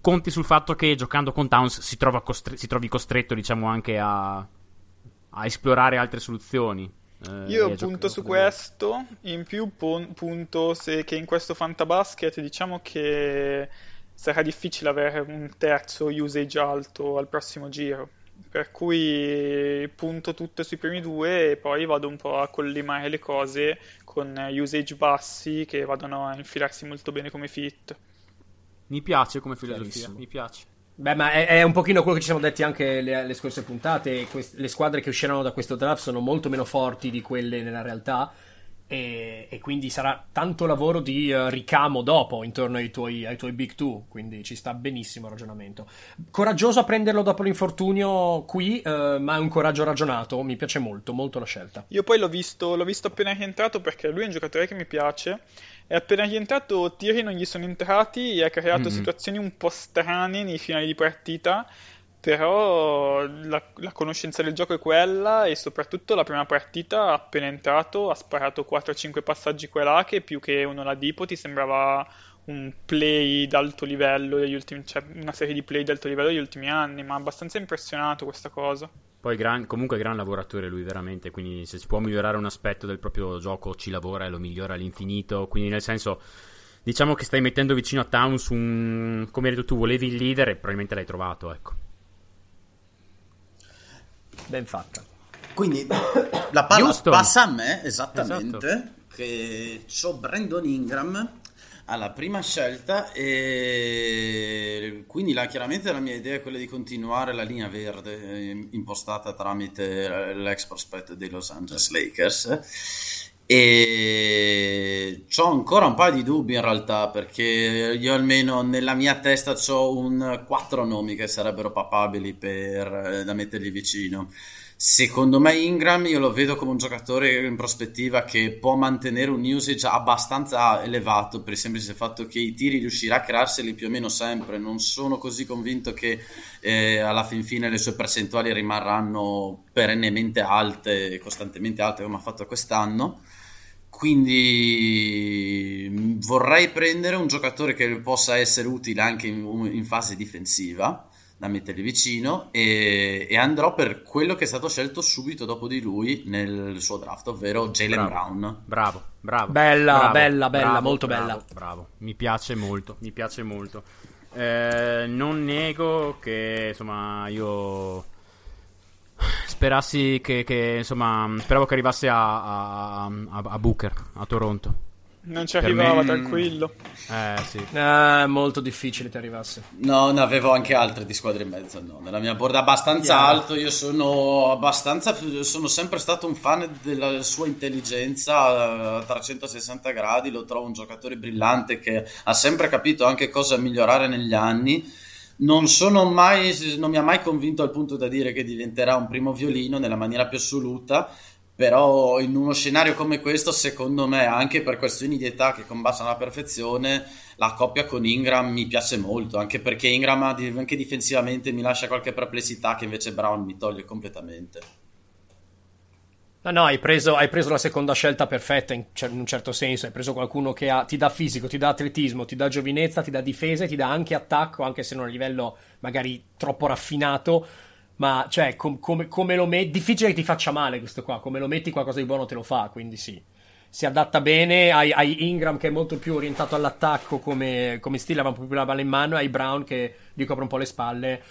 conti sul fatto che giocando con Towns si, costre- si trovi costretto, diciamo, anche a, a esplorare altre soluzioni. Eh, Io punto su questo. In più, pon- punto se, che in questo fantabasket diciamo che sarà difficile avere un terzo usage alto al prossimo giro per cui punto tutto sui primi due e poi vado un po' a collimare le cose con usage bassi che vadano a infilarsi molto bene come fit. Mi piace come filosofia, mi piace. Beh, ma è, è, un pochino quello che ci siamo detti anche le, le scorse puntate. Quest- le squadre che usciranno da questo draft sono molto meno forti di quelle nella realtà e, e, quindi sarà tanto lavoro di uh, ricamo dopo intorno ai tuoi, ai tuoi big two, quindi ci sta benissimo il ragionamento. Coraggioso a prenderlo dopo l'infortunio qui, uh, ma è un coraggio ragionato, mi piace molto, molto la scelta. Io poi l'ho visto, l'ho visto appena rientrato perché lui è un giocatore che mi piace e appena rientrato tiri non gli sono entrati e ha creato mm-hmm. situazioni un po' strane nei finali di partita però la, la, conoscenza del gioco è quella e soprattutto la prima partita appena entrato ha sparato 4-5 passaggi qua e là che più che uno la Dipo ti sembrava un play d'alto livello degli ultimi, cioè una serie di play d'alto livello degli ultimi anni ma abbastanza impressionato questa cosa poi gran, comunque gran lavoratore lui veramente quindi se si può migliorare un aspetto del proprio gioco ci lavora e lo migliora all'infinito quindi nel senso diciamo che stai mettendo vicino a Towns un come hai detto tu volevi il leader e probabilmente l'hai trovato ecco ben fatta. Quindi la palla Houston. passa a me, esattamente, esatto. che ho Brandon Ingram, alla prima scelta e quindi la, chiaramente la mia idea è quella di continuare la linea verde eh, impostata tramite l'ex prospetto dei Los Angeles Lakers. E ho ancora un paio di dubbi in realtà perché io almeno nella mia testa ho un quattro nomi che sarebbero papabili per, eh, da mettergli vicino Secondo me Ingram io lo vedo come un giocatore in prospettiva che può mantenere un usage abbastanza elevato per il semplice fatto che i tiri riuscirà a crearseli più o meno sempre. Non sono così convinto che eh, alla fin fine le sue percentuali rimarranno perennemente alte costantemente alte come ha fatto quest'anno. Quindi mm, vorrei prendere un giocatore che possa essere utile anche in, in fase difensiva da metterli vicino e, e, andrò per quello che è stato scelto subito dopo di lui nel suo draft, ovvero Jalen Brown. Bravo, bravo. Bella, bravo, bella, bella, bravo, molto bravo, bella. Bravo, mi piace molto, mi piace molto. Eh, non nego che insomma io sperassi che, che insomma speravo che arrivasse a, a, a Booker a Toronto non ci arrivava, me... tranquillo. Eh, sì. Eh, molto difficile ti arrivasse. No, ne avevo anche altre di squadre in mezzo. No. Nella mia borda abbastanza yeah. alto. Io sono abbastanza. Sono sempre stato un fan della sua intelligenza a 360 gradi. Lo trovo un giocatore brillante che ha sempre capito anche cosa migliorare negli anni. Non, sono mai, non mi ha mai convinto al punto da dire che diventerà un primo violino nella maniera più assoluta però in uno scenario come questo secondo me anche per questioni di età che combaciano alla perfezione la coppia con Ingram mi piace molto anche perché Ingram anche difensivamente mi lascia qualche perplessità che invece Brown mi toglie completamente No, no, hai preso, hai preso, la seconda scelta perfetta in, in, un certo senso. Hai preso qualcuno che ha, ti dà fisico, ti dà atletismo, ti dà giovinezza, ti dà difesa ti dà anche attacco, anche se non a livello magari troppo raffinato ma cioè, com- come, come lo metti, difficile che ti faccia male questo qua, come lo metti qualcosa di buono te lo fa, quindi sì. Si adatta bene, hai, hai Ingram che è molto più orientato all'attacco come, come stile, aveva più la palla in mano, e hai Brown che gli copre un po' le spalle.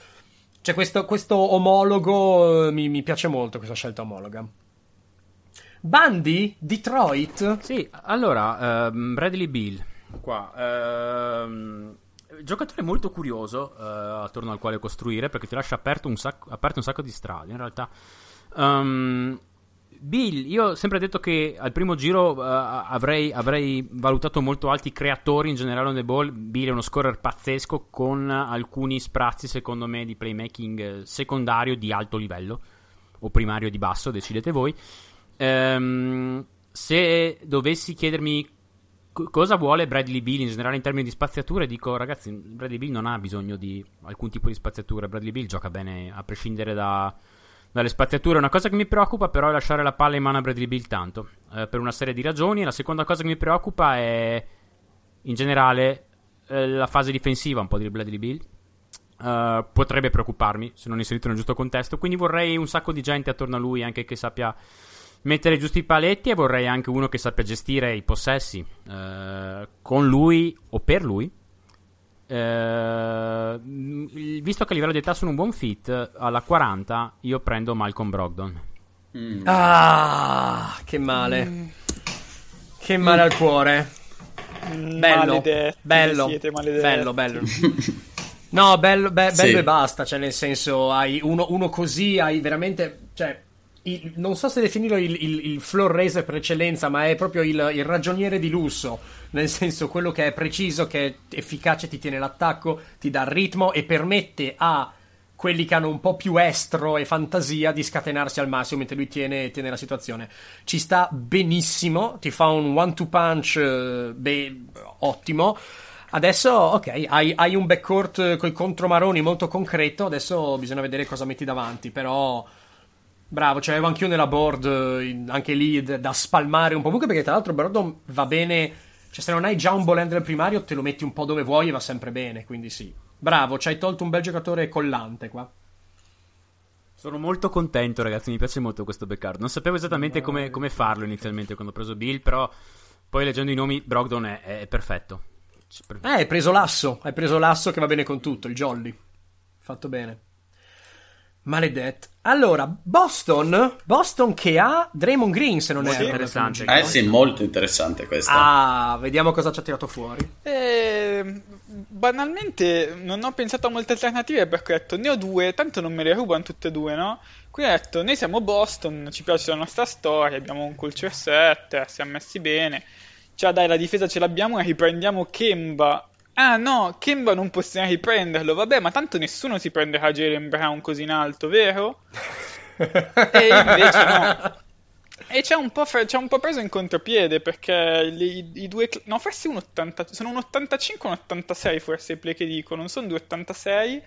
Cioè questo, questo omologo mi, mi piace molto, questa scelta omologa. Bundy? Detroit? Sì, allora, uh, Bradley Bill, qua. Uh, giocatore molto curioso uh, attorno al quale costruire perché ti lascia aperto un sacco, aperto un sacco di strade. In realtà, um, Bill, io ho sempre detto che al primo giro uh, avrei, avrei, valutato molto alti creatori in generale on the ball. Bill è uno scorer pazzesco con alcuni sprazzi, secondo me, di playmaking secondario di alto livello o primario di basso, decidete voi. Um, se dovessi chiedermi cosa vuole Bradley Bill in generale in termini di spaziature? Dico, ragazzi, Bradley Bill non ha bisogno di alcun tipo di spaziatura. Bradley Bill gioca bene a prescindere da, dalle spaziature. Una cosa che mi preoccupa, però, è lasciare la palla in mano a Bradley Bill tanto eh, per una serie di ragioni. La seconda cosa che mi preoccupa è in generale eh, la fase difensiva un po' di Bradley Bill. Uh, potrebbe preoccuparmi se non inserito nel giusto contesto. Quindi vorrei un sacco di gente attorno a lui, anche che sappia mettere giusti i paletti e vorrei anche uno che sappia gestire i possessi eh, con lui o per lui. Eh, visto che a livello di età sono un buon fit, alla 40 io prendo Malcolm Brogdon. Mm. Ah, che male. Mm. Che male mm. al cuore. Mm, bello, maledetti, bello, bello, bello. No, bello, be- bello sì. e basta. Cioè, nel senso, hai uno, uno così, hai veramente. Cioè, il, non so se definirlo il, il, il, floor raiser per eccellenza, ma è proprio il, il, ragioniere di lusso. Nel senso, quello che è preciso, che è efficace, ti tiene l'attacco, ti dà il ritmo e permette a quelli che hanno un po' più estro e fantasia di scatenarsi al massimo mentre lui tiene, tiene la situazione. Ci sta benissimo, ti fa un one-two punch eh, ottimo. Adesso, ok, hai, hai un backcourt con i contromaroni molto concreto. Adesso bisogna vedere cosa metti davanti. Però Bravo, cioè avevo anch'io nella board eh, anche lì da spalmare un po'. Comunque perché tra l'altro Brogdon va bene, cioè se non hai già un ball primario te lo metti un po' dove vuoi e va sempre bene, quindi sì. Bravo, ci hai tolto un bel giocatore collante qua. Sono molto contento ragazzi, mi piace molto questo backup. Non sapevo esattamente come, come, farlo inizialmente quando ho preso Bill, però poi leggendo i nomi Brogdon è, è perfetto. Eh, hai preso l'asso, hai preso l'asso che va bene con tutto, il jolly. Fatto bene. Maledetto. Allora, Boston, Boston che ha Draymond Green, se non Molto erro. interessante. Eh sì, molto interessante questa. Ah, vediamo cosa ci ha tirato fuori. Eh, banalmente non ho pensato a molte alternative perché ho detto ne ho due, tanto non me le rubano tutte e due, no? Quindi ho detto noi siamo Boston, ci piace la nostra storia, abbiamo un culture set, siamo messi bene. Cioè dai, la difesa ce l'abbiamo e riprendiamo Kemba. Ah no, Kemba non possiamo riprenderlo, vabbè, ma tanto nessuno si prenderà Jalen Brown così in alto, vero? E invece no. E c'è un, fre- c'è un po' preso in contropiede perché le- i, due. cl- No, forse un 80, sono un 85 o un 86 forse i play che dico, non sono due 86.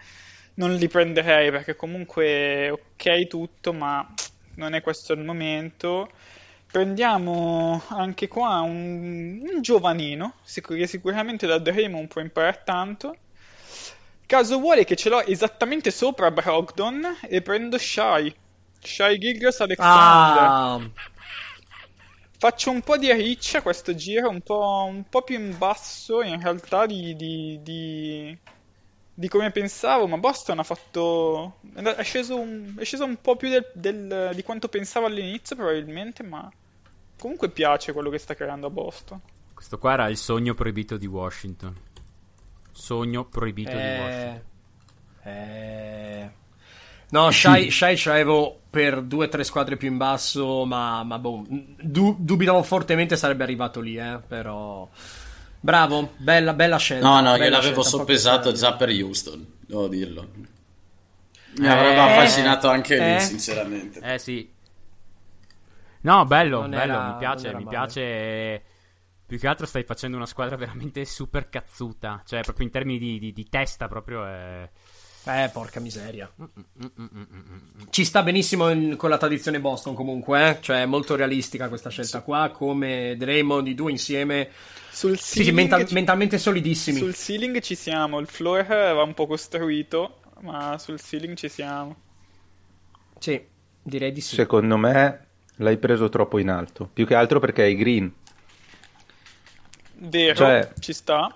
Non li prenderei perché comunque ok tutto, ma non è questo il momento. Prendiamo anche qua un, un giovanino, sicur- che sicuramente da Draymond può imparare tanto. Caso vuole che ce l'ho esattamente sopra Brogdon e prendo Shy. Shy Gilgras Alexander. Ah, Faccio un po' di riccia questo giro, un po', un po' più in basso in realtà di, di, di, di come pensavo, ma Boston ha fatto... è sceso un, è sceso un po' più del- del- di quanto pensavo all'inizio probabilmente, ma comunque piace quello che sta creando a Boston. Questo qua era il sogno proibito di Washington. Sogno proibito di Washington. eh, eh. No, Shai, *laughs* Shai ce l'avevo per due o tre squadre più in basso, ma, ma boh, du- dubitavo fortemente sarebbe arrivato lì, eh, però... Bravo, bella, bella scelta. No, no, io l'avevo scelta, soppesato già per Houston, devo dirlo. Mi Eh, avrebbe affascinato anche eh. lì, sinceramente. Eh sì. No, bello, Non bello, era- mi piace, mi male. piace. Più che altro stai facendo una squadra veramente super cazzuta. Cioè, proprio in termini di, di- di testa, proprio è... Eh, porca miseria. Mm, mm, mm. Ci sta benissimo in- con la tradizione Boston comunque, eh? cioè è molto realistica questa scelta qua, come Draymond, i due insieme, Sul sì, sì, mental- ci- mentalmente solidissimi. sul ceiling ci siamo, il floor va un po' costruito, ma sul ceiling ci siamo. Sì, direi di sì. Secondo me l'hai preso troppo in alto, più che altro perché hai green. Vero, Cioè- ci sta.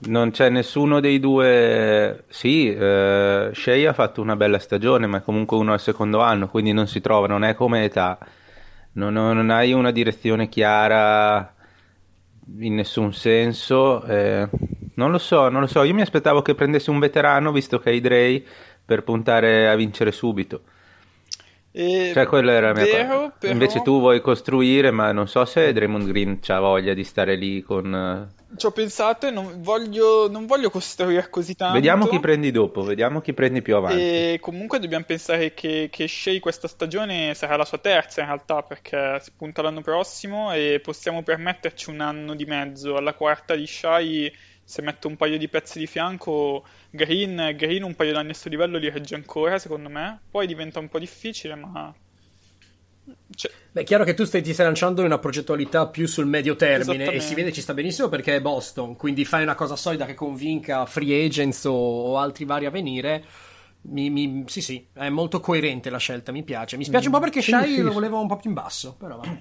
Non c'è nessuno dei due. Sì, eh, Shea ha fatto una bella stagione, ma è comunque uno al secondo anno, quindi non si trova, non è come età. Non, non- hai una direzione chiara in nessun senso. eh, non lo so, non lo so. Io mi aspettavo che prendessi un veterano, visto che hai Dre, per puntare a vincere subito. E Cioè, quella era la mia vero, però- Invece tu vuoi costruire, ma non so se Draymond Green ha voglia di stare lì con. eh, Ci ho pensato e non voglio, non voglio costruire così tanto. Vediamo chi prendi dopo, vediamo chi prendi più avanti. E comunque dobbiamo pensare che, che Shea questa stagione sarà la sua terza in realtà perché si punta l'anno prossimo e possiamo permetterci un anno di mezzo. Alla quarta di Shai, se metto un paio di pezzi di fianco, Green, Green un paio d'anni a sto livello li regge ancora secondo me. Poi diventa un po' difficile ma... Cioè, Beh, è chiaro che tu stai, ti stai lanciando in una progettualità più sul medio termine e si vede ci sta benissimo perché è Boston, quindi fai una cosa solida che convinca free agents o, o altri vari a venire. Mi- mi- sì, sì, è molto coerente la scelta, mi piace. Mi spiace un po' perché Sì, Shai sì, lo volevo un po' più in basso, però vabbè.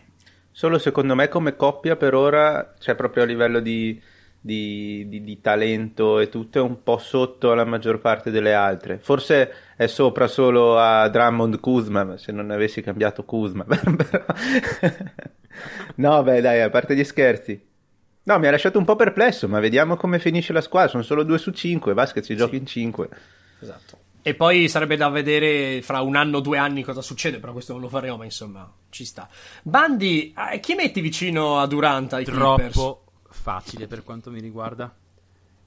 Solo secondo me come coppia per ora, cioè proprio a livello di, di- di- di talento e tutto, è un po' sotto alla maggior parte delle altre. Forse è sopra solo a Drummond Kuzma, ma se non avessi cambiato Kuzma. *laughs* no, beh, dai, a parte gli scherzi. No, mi ha lasciato un po' perplesso, ma vediamo come finisce la squadra. Sono solo 2 su 5, basket si gioca in 5. Esatto. E poi sarebbe da vedere fra un anno o due anni cosa succede, però questo non lo faremo, ma insomma, ci sta. Bandi, eh, chi metti vicino a Durant ai Clippers? Troppo facile per quanto mi riguarda.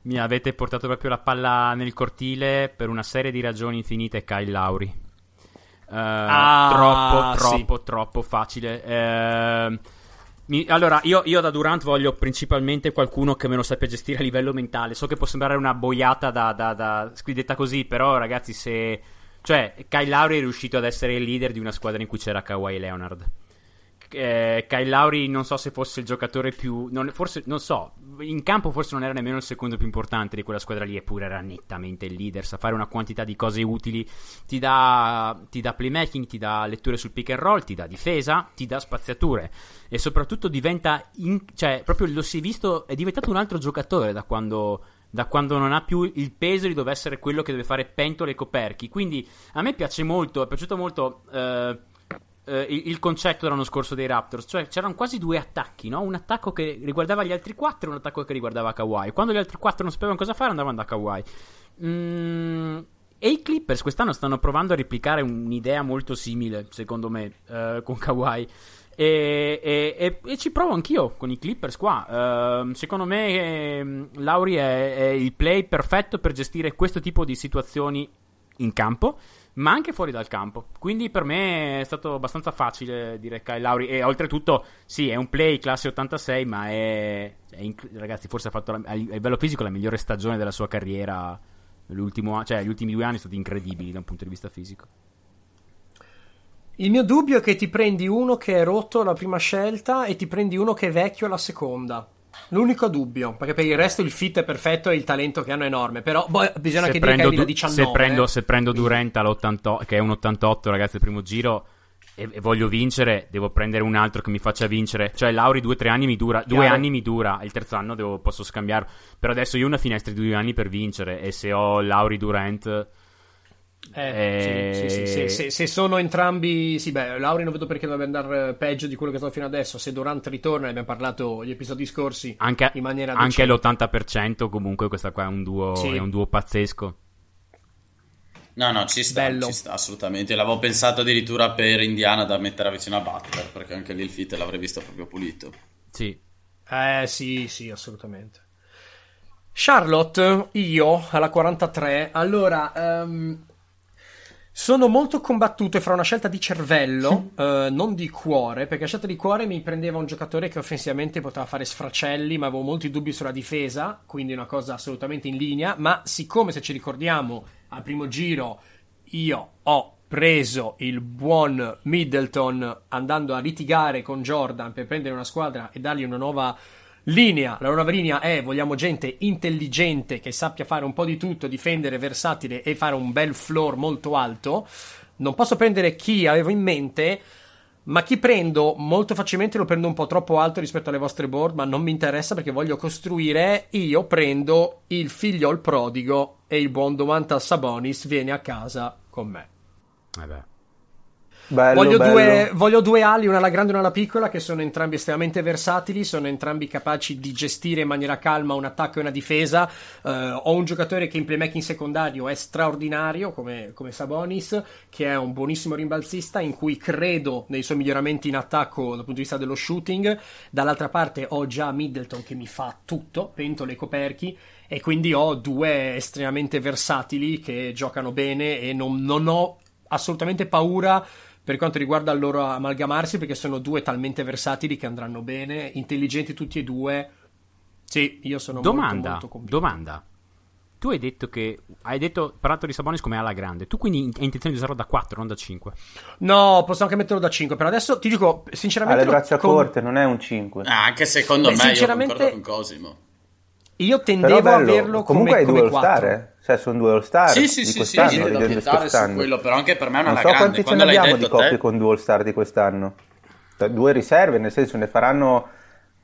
Mi avete portato proprio la palla nel cortile per una serie di ragioni infinite, Kyle Lauri. Eh, Ah, troppo, sì. troppo, troppo facile. Eh, mi- allora, io, io da Durant voglio principalmente qualcuno che me lo sappia gestire a livello mentale. So che può sembrare una boiata da, da, da squidetta così, però ragazzi, se... Cioè, Kyle Lauri è riuscito ad essere il leader di una squadra in cui c'era Kawhi Leonard. Eh, Kyle Lauri non so se fosse il giocatore più non, forse non so in campo forse non era nemmeno il secondo più importante di quella squadra lì eppure era nettamente il leader. Sa fare una quantità di cose utili. Ti dà, ti dà playmaking ti dà letture sul pick and roll ti dà difesa ti dà spaziature. E soprattutto diventa in- cioè proprio lo si è visto è diventato un altro giocatore da quando da quando non ha più il peso di dover essere quello che deve fare pentole e coperchi. Quindi a me piace molto, è piaciuto molto eh, eh, il, concetto dell'anno scorso dei Raptors, cioè c'erano quasi due attacchi, no? un attacco che riguardava gli altri quattro e un attacco che riguardava Kawhi. Quando gli altri quattro non sapevano cosa fare andavano da Kawhi. Mm, e i Clippers quest'anno stanno provando a replicare un'idea molto simile, secondo me, eh, con Kawhi. E, e, e, e, ci provo anch'io con i Clippers qua. Uh, secondo me eh, Lauri è, è, il play perfetto per gestire questo tipo di situazioni in campo, ma anche fuori dal campo. Quindi per me è stato abbastanza facile dire Kyle Lauri. E oltretutto, sì, è un play classe 86, ma è, è inc- ragazzi, forse ha fatto a livello fisico la migliore stagione della sua carriera. Cioè, gli ultimi due anni sono stati incredibili da un punto di vista fisico. Il mio dubbio è che ti prendi uno che è rotto alla prima scelta e ti prendi uno che è vecchio alla seconda. L'unico dubbio, perché per il resto il fit è perfetto e il talento che hanno è enorme. Però boh, bisogna se che dire che du- 19. Se prendo, se prendo Durant all'88, che è un 88, ragazzi, al primo giro. E, e, voglio vincere, devo prendere un altro che mi faccia vincere. Cioè, Lauri, due tre anni mi dura. Chiaro. Due anni mi dura. Il terzo anno devo, posso scambiarlo. Però adesso io ho una finestra di due anni per vincere. E se ho Lauri Durant eh, sì, sì, sì, se, se, sono entrambi, sì, beh, Lauri non vedo perché dovrebbe andare peggio di quello che è stato fino adesso. Se Durant ritorna, ne abbiamo parlato gli episodi scorsi anche, in maniera anche l'80%. Comunque, questa qua è un duo, è un duo pazzesco. No, no, ci sta, ci sta, assolutamente. L'avevo pensato addirittura per Indiana da mettere vicino a Butler, perché anche lì il fit l'avrei visto proprio pulito. Sì. Eh, sì, sì, assolutamente. Charlotte, io alla 43. Allora, um, sono molto combattuto fra una scelta di cervello, eh, non di cuore, perché la scelta di cuore mi prendeva un giocatore che offensivamente poteva fare sfracelli, ma avevo molti dubbi sulla difesa, quindi una cosa assolutamente in linea. Ma siccome, se ci ricordiamo, al primo giro io ho preso il buon Middleton andando a litigare con Jordan per prendere una squadra e dargli una nuova linea. La nuova linea è vogliamo gente intelligente che sappia fare un po' di tutto, difendere, versatile e fare un bel floor molto alto. Non posso prendere chi avevo in mente, ma chi prendo molto facilmente lo prendo un po' troppo alto rispetto alle vostre board, ma non mi interessa perché voglio costruire. Io prendo il figlio il prodigo e il buon Domantas Sabonis viene a casa con me. Eh Bello, voglio, bello. Due, voglio, Due, ali, una alla grande e una alla piccola, che sono entrambi estremamente versatili, sono entrambi capaci di gestire in maniera calma un attacco e una difesa. Uh, ho un giocatore che in playmaking secondario è straordinario, come, come, Sabonis, che è un buonissimo rimbalzista, in cui credo nei suoi miglioramenti in attacco dal punto di vista dello shooting. Dall'altra parte ho già Middleton che mi fa tutto, pentole e coperchi. E quindi ho due estremamente versatili che giocano bene e non, non ho assolutamente paura per quanto riguarda il loro amalgamarsi, perché sono due talmente versatili che andranno bene, intelligenti tutti e due. Sì, io sono domanda, molto, molto Domanda. Tu hai detto che hai detto parlato di Sabonis come alla grande. Tu quindi hai intenzione di usarlo da 4, non da 5? No, posso anche metterlo da 5. Per adesso ti dico sinceramente. Ha le braccia con... corte, non è un 5. Ah, anche secondo Beh, me, sinceramente... io concordo con Cosimo. Io tendevo a averlo Comunque come, hai due all-star, eh? Cioè, sono due all-star sì, sì, di sì, quest'anno, sì, di quest'anno. su quello, però anche per me è una Non so grande. quanti ce Quando ne l'hai abbiamo di coppie te... con due all-star di quest'anno. Cioè, Due riserve, nel senso ne faranno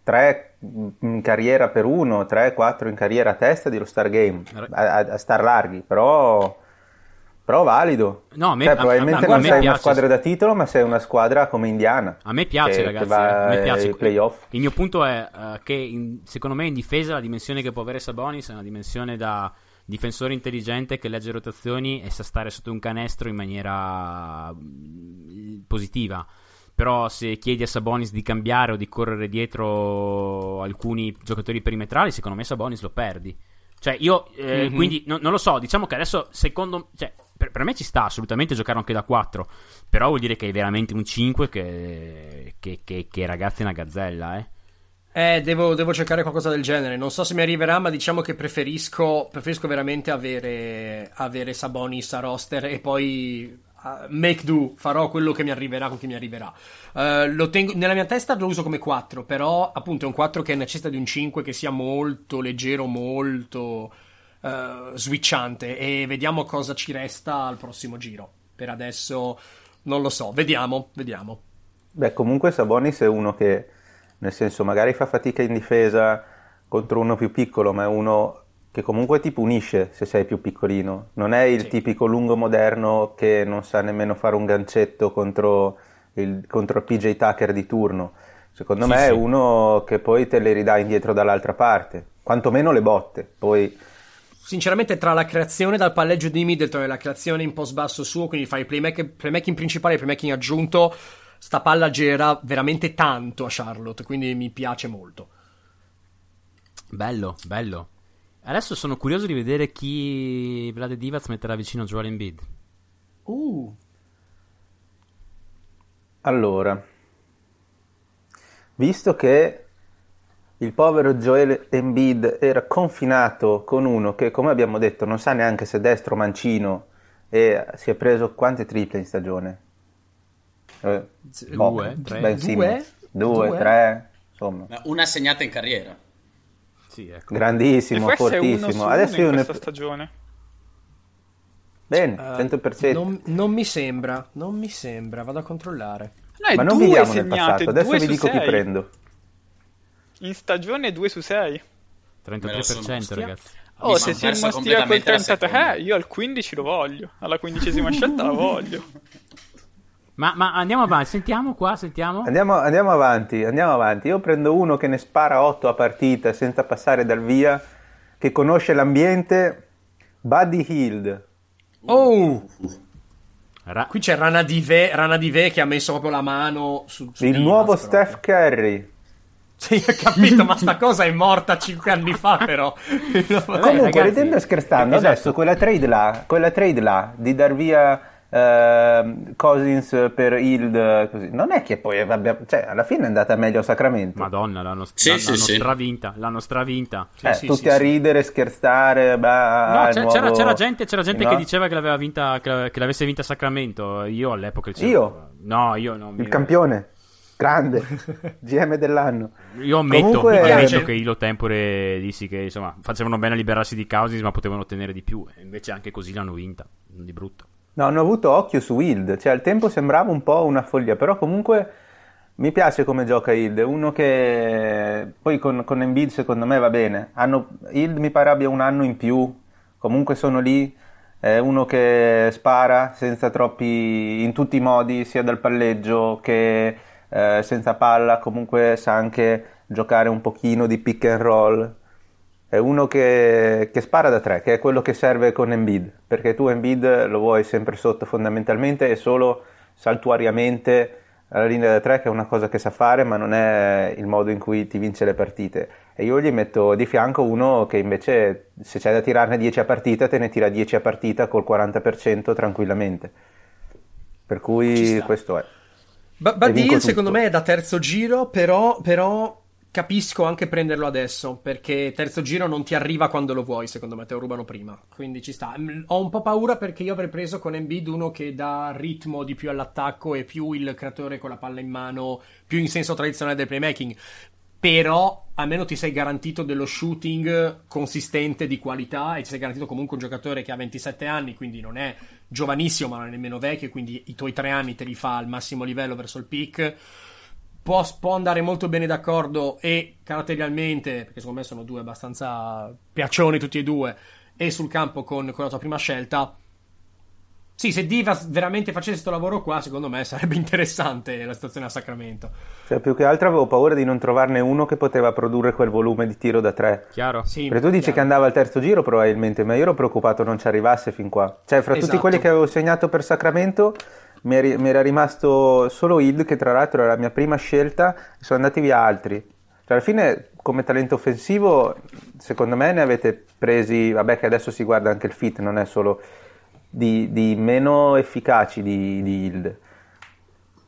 tre in carriera per uno, tre, quattro in carriera a testa dello Star Game, a, a star larghi, però... Però valido. No, a me, cioè, a, probabilmente a, a, non me sei piace. una squadra da titolo, ma sei una squadra come Indiana. A me piace, che, ragazzi. Che va a me piace. playoff. Il mio punto è uh, che in, secondo me in difesa la dimensione che può avere Sabonis è una dimensione da difensore intelligente che legge rotazioni e sa stare sotto un canestro in maniera mm, positiva. Però se chiedi a Sabonis di cambiare o di correre dietro alcuni giocatori perimetrali, secondo me Sabonis lo perdi. Cioè, io eh, mm-hmm. quindi no, non lo so. Diciamo che adesso, secondo cioè, per, per, me ci sta assolutamente giocare anche da 4. Però vuol dire che è veramente un 5 che, che, che, che ragazzi è una gazzella, eh. Eh, devo, devo, cercare qualcosa del genere. Non so se mi arriverà, ma diciamo che preferisco, preferisco veramente avere, avere Sabonis a roster e poi uh, make do. Farò quello che mi arriverà con chi mi arriverà. Uh, tengo, nella mia testa lo uso come 4, però appunto è un 4 che necessita di un 5 che sia molto leggero, molto uh, switchante. E vediamo cosa ci resta al prossimo giro. Per adesso non lo so. Vediamo, vediamo. Beh, comunque Sabonis è uno che nel senso magari fa fatica in difesa contro uno più piccolo, ma è uno che comunque ti punisce se sei più piccolino. Non è il Sì. tipico lungo moderno che non sa nemmeno fare un gancetto contro il, contro il PJ Tucker di turno. Secondo Sì, me è sì. uno che poi te le ridà indietro dall'altra parte, quantomeno le botte. Poi Sinceramente, tra la creazione dal palleggio di Middleton e la creazione in post basso suo, quindi fai il playmaking, playmaking principale e il playmaking aggiunto, sta palla gira veramente tanto a Charlotte, quindi mi piace molto. Bello, bello. Adesso sono curioso di vedere chi Vlade Divac metterà vicino a Joel Embiid. Uh, Allora, visto che il povero Joel Embiid era confinato con uno che, come abbiamo detto, non sa neanche se è destro o mancino e si è preso quante triple in stagione? Eh, Due, tre. Ben Due? Due, Due? tre, insomma. Una segnata in carriera. Sì, ecco. Grandissimo, fortissimo. Adesso in io ne... questa stagione. Bene, eh, 100%. non, non mi sembra, non mi sembra, vado a controllare. No, Ma non viviamo nel passato. Adesso vi dico chi sei. prendo. In stagione 2 su 6. 33% Stia. ragazzi. Oh, Mi se quel completamente la 33, seconda. eh, io al 15 lo voglio. Alla quindicesima scelta la voglio. *laughs* Ma, ma andiamo avanti, sentiamo qua, sentiamo. Andiamo, andiamo avanti, andiamo avanti. Io prendo uno che ne spara 8 a partita senza passare dal via, che conosce l'ambiente, Buddy Hield. Oh, Ra- qui c'è Rana Dive, Rana Dive che ha messo proprio la mano su, su Il nuovo. Steph Curry. Sì, ho capito, ma sta *laughs* cosa è morta 5 anni fa, però. Comunque, ragazzi, ridendo e scherzando, esatto. adesso quella trade là, quella trade là di dar via ehm, Cousins per Hield, così, non è che poi abbia, cioè, alla fine è andata meglio a Sacramento. Madonna, l'hanno, Sì, l'hanno- sì, l'hanno sì. stravinta, l'hanno stravinta. Eh, sì, tutti sì, a sì. ridere, scherzare, bah, No, c'è- nuovo- c'era, c'era gente, c'era gente no? che diceva che l'aveva vinta, che, l'avesse vinta Sacramento. Io all'epoca il Io? No, io non. Il campione, grande, *laughs* GM dell'anno. Io ammetto, Comunque- ammetto piace. che Ilo Tempore dissi che insomma facevano bene a liberarsi di Cousins, ma potevano ottenere di più. E invece anche così l'hanno vinta. Di brutto. No, hanno avuto occhio su Hild, cioè al tempo sembrava un po' una follia, però comunque mi piace come gioca Hild, è uno che poi con, con Embiid secondo me va bene. Hanno, Hild mi pare abbia un anno in più, comunque sono lì, è uno che spara senza troppi, in tutti i modi, sia dal palleggio che eh, senza palla, comunque sa anche giocare un pochino di pick and roll. È uno che, che spara da tre, che è quello che serve con Embiid, perché tu Embiid lo vuoi sempre sotto fondamentalmente e solo saltuariamente alla linea da tre, che è una cosa che sa fare, ma non è il modo in cui ti vince le partite. E io gli metto di fianco uno che invece, se c'è da tirarne 10 a partita, te ne tira 10 a partita col 40% tranquillamente. Per cui questo è. Vinco Badil secondo me è da terzo giro, però, però capisco anche prenderlo adesso, perché terzo giro non ti arriva quando lo vuoi, secondo me te lo rubano prima, quindi ci sta. Mm, Ho un po' paura perché io avrei preso con Embiid uno che dà ritmo di più all'attacco e più il creatore con la palla in mano, più in senso tradizionale del playmaking. Però almeno ti sei garantito dello shooting consistente di qualità e ti sei garantito comunque un giocatore che ha 27 anni, quindi non è giovanissimo ma non è nemmeno vecchio, quindi i tuoi tre anni te li fa al massimo livello verso il peak. Può, può andare molto bene d'accordo e caratterialmente, perché secondo me sono due abbastanza piaccioni tutti e due, e sul campo con, con la tua prima scelta. Sì, se Divas veramente facesse questo lavoro qua, secondo me sarebbe interessante la situazione a Sacramento. Cioè, più che altro avevo paura di non trovarne uno che poteva produrre quel volume di tiro da tre. Chiaro? Sì, Perché tu dici chiaro. che andava al terzo giro probabilmente, ma io ero preoccupato non ci arrivasse fin qua. Cioè, fra tutti Esatto. quelli che avevo segnato per Sacramento, mi, eri- mi era rimasto solo Hild, che tra l'altro era la mia prima scelta, e sono andati via altri. Cioè, alla fine, come talento offensivo, secondo me ne avete presi, vabbè che adesso si guarda anche il fit, non è solo di, di meno efficaci di, di Hild.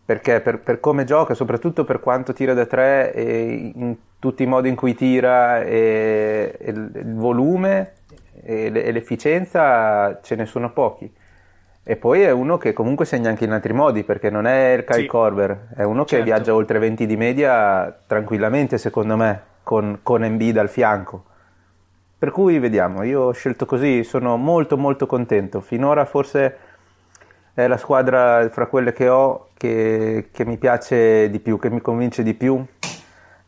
Perché per, per come gioca, soprattutto per quanto tira da tre, e in tutti i modi in cui tira, e, e il, volume e, le- e l'efficienza, ce ne sono pochi. E poi è uno che comunque segna anche in altri modi, perché non è il Kai Sì. Korver, è uno che Certo. viaggia oltre 20 di media tranquillamente, secondo me, con, con Embiid al fianco. Per cui vediamo, io ho scelto così, sono molto molto contento. Finora forse è la squadra fra quelle che ho che, che mi piace di più, che mi convince di più.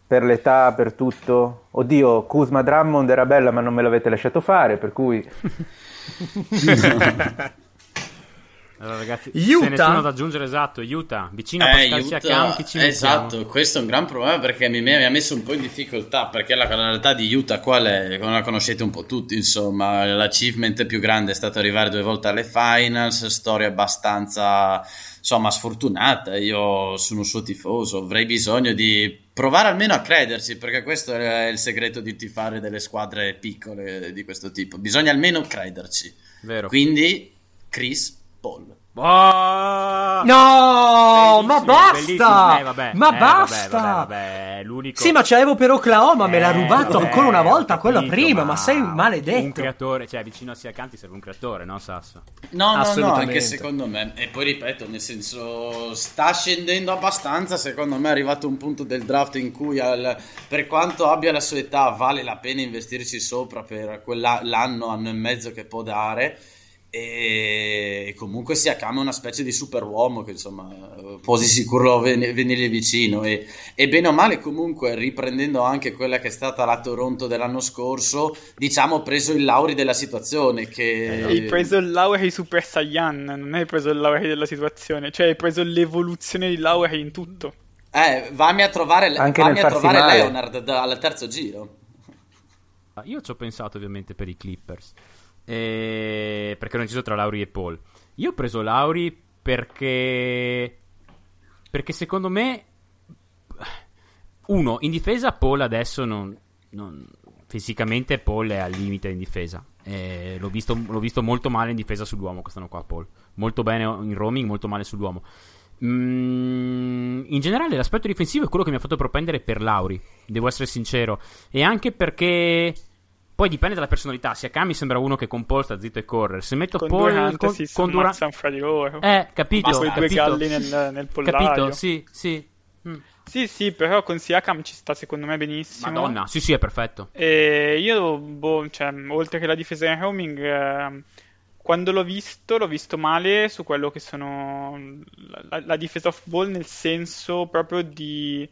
per l'età, per tutto. Oddio, Kuzma Drummond era bella ma non me l'avete lasciato fare, per cui... *laughs* *laughs* *laughs* Allora, ragazzi, Utah? se nessuno da aggiungere, esatto, Utah, vicino a Eh, Pascal Utah- Siakam, chi ci mettiamo? esatto, questo è un gran problema perché mi, mi ha messo un po' in difficoltà perché la realtà di Utah qual è? Come la conoscete un po' tutti, insomma, l'achievement più grande è stato arrivare due volte alle finals, storia abbastanza insomma sfortunata. Io sono un suo tifoso, avrei bisogno di provare almeno a crederci perché questo è il segreto di tifare delle squadre piccole di questo tipo. Bisogna almeno crederci. Vero. Quindi Chris Paul. Oh! No, ma Bellissimo, basta! Eh, vabbè, ma eh, basta! Vabbè, vabbè, l'unico... Sì, ma ce l'avevo per Oklahoma, me l'ha Eh, rubato vabbè, ancora una volta ho quello capito, prima, ma sei un Un maledetto. creatore, cioè vicino a Siakam ti serve un creatore, no Sasso? No, no, no, Assolutamente. anche secondo me. E poi ripeto, nel senso, sta scendendo abbastanza. Secondo me è arrivato un punto del draft in cui, al- per quanto abbia la sua età, vale la pena investirci sopra per quell'anno, anno e mezzo che può dare. E, comunque sia Kame una specie di super uomo che insomma di sicuro ven- venirgli vicino e, e bene o male comunque riprendendo anche quella che è stata la Toronto dell'anno scorso diciamo ha preso il lauri della situazione che Hai preso il Lowry Super Saiyan, non hai preso il Lowry della situazione, cioè hai preso l'evoluzione di Lowry in tutto. Eh, vammi a trovare, Anche vammi a trovare. Leonard da- al terzo giro. Ah, Io ci ho pensato ovviamente per i Clippers, eh, perché ho deciso tra Lauri e Paul. Io ho preso Lauri perché... Perché secondo me... Uno, in difesa Paul adesso non... non- fisicamente Paul è al limite in difesa. Eh, l'ho, visto, l'ho visto molto male in difesa sull'uomo quest'anno qua Paul. Molto bene in roaming, molto male sull'uomo. Mm, in generale l'aspetto difensivo è quello che mi ha fatto propendere per Lauri, devo essere sincero. E anche perché poi dipende dalla personalità. Siakam mi sembra uno che con Paul sta zitto e corre. Se metto Con Paul Durant con, si con Durant- ammazzano fra di loro. Eh, capito, Ma quei due galli nel, nel pollaio. Capito, sì, sì. Mm. Sì, sì, però con Siakam ci sta secondo me benissimo. Madonna, sì, sì, è perfetto. E io, boh, cioè, oltre che la difesa in roaming, ehm, quando l'ho visto, l'ho visto male su quello che sono la, la- la difesa off ball, nel senso proprio di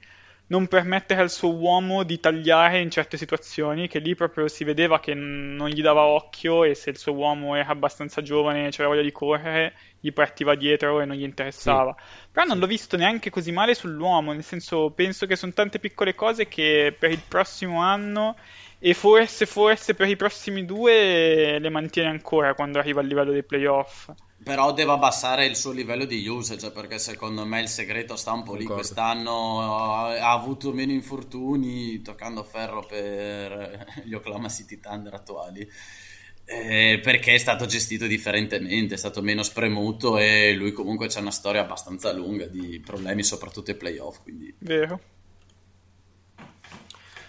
non permettere al suo uomo di tagliare in certe situazioni, che lì proprio si vedeva che non gli dava occhio e se il suo uomo era abbastanza giovane e c'era voglia di correre, gli partiva dietro e non gli interessava. Però non l'ho visto neanche così male sull'uomo, nel senso penso che sono tante piccole cose che per il prossimo anno e forse, forse per i prossimi due le mantiene ancora quando arriva al livello dei playoff. Però deve abbassare il suo livello di usage perché secondo me il segreto sta un po' lì. Concordo. Quest'anno ha ha avuto meno infortuni, toccando ferro per gli Oklahoma City Thunder attuali. Eh, perché è stato gestito differentemente, è stato meno spremuto e lui comunque c'è una storia abbastanza lunga di problemi, soprattutto ai playoff. Quindi Vero?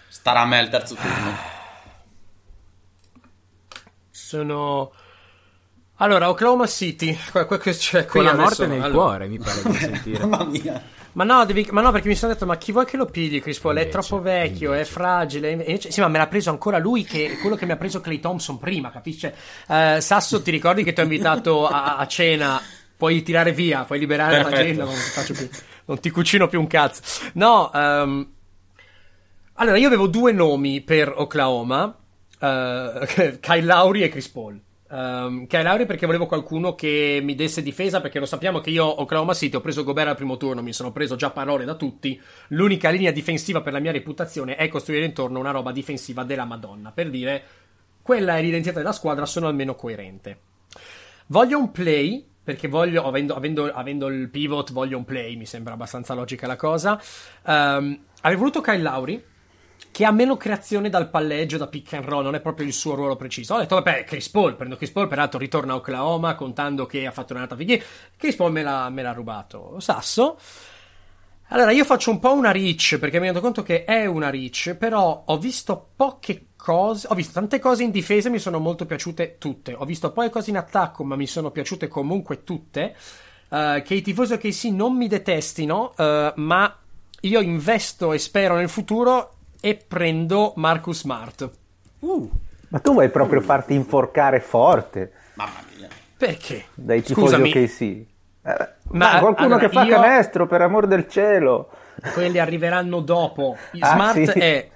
starà a me al terzo turno. Sono... Allora, Oklahoma City. que- que- que- cioè, Con la adesso- morte nel allora- cuore, mi pare di sentire. *laughs* Mamma mia. Ma no, devi- ma no, perché mi sono detto, ma chi vuoi che lo pigli Chris Paul? È Invece, troppo vecchio, è invece. fragile. E invece- sì, ma me l'ha preso ancora lui, che è quello che mi ha preso Clay Thompson prima, capisci? Eh, Sasso, ti ricordi che ti ho invitato a, a cena? Puoi tirare via, puoi liberare Perfetto. l'agenda, non ti, faccio più, non ti cucino più un cazzo. No, ehm, allora io avevo due nomi per Oklahoma, eh, *laughs* Kyle Lowry e Chris Paul. Um, Kyle Lowry perché volevo qualcuno che mi desse difesa perché lo sappiamo che io Oklahoma City ho preso Gobert al primo turno, mi sono preso già parole da tutti. L'unica linea difensiva per la mia reputazione è costruire intorno una roba difensiva della Madonna, per dire quella è l'identità della squadra, sono almeno coerente. Voglio un play, perché voglio, avendo, avendo- avendo il pivot, voglio un play, mi sembra abbastanza logica la cosa. Ehm, avrei voluto Kyle Lowry, che ha meno creazione dal palleggio, da pick and roll, non è proprio il suo ruolo preciso. Ho detto, vabbè, Chris Paul, prendo Chris Paul, peraltro ritorna a Oklahoma, contando che ha fatto un'altra figlia. Chris Paul me l'ha, me l'ha rubato. Sasso. Allora, io faccio un po' una reach, perché mi rendo conto che è una reach, però ho visto poche cose, ho visto tante cose in difesa e mi sono molto piaciute tutte. Ho visto poi cose in attacco, ma mi sono piaciute comunque tutte. Eh, che i tifosi che sì non mi detestino, eh, ma io investo e spero nel futuro e prendo Marcus Smart. Uh, Ma tu vuoi proprio farti inforcare forte Mamma mia. Perché? dai tifosi Scusami, OKC? Eh, Ma, ma qualcuno allora, che fa io- canestro, per amor del cielo. quelli arriveranno dopo. Ah, Smart sì? è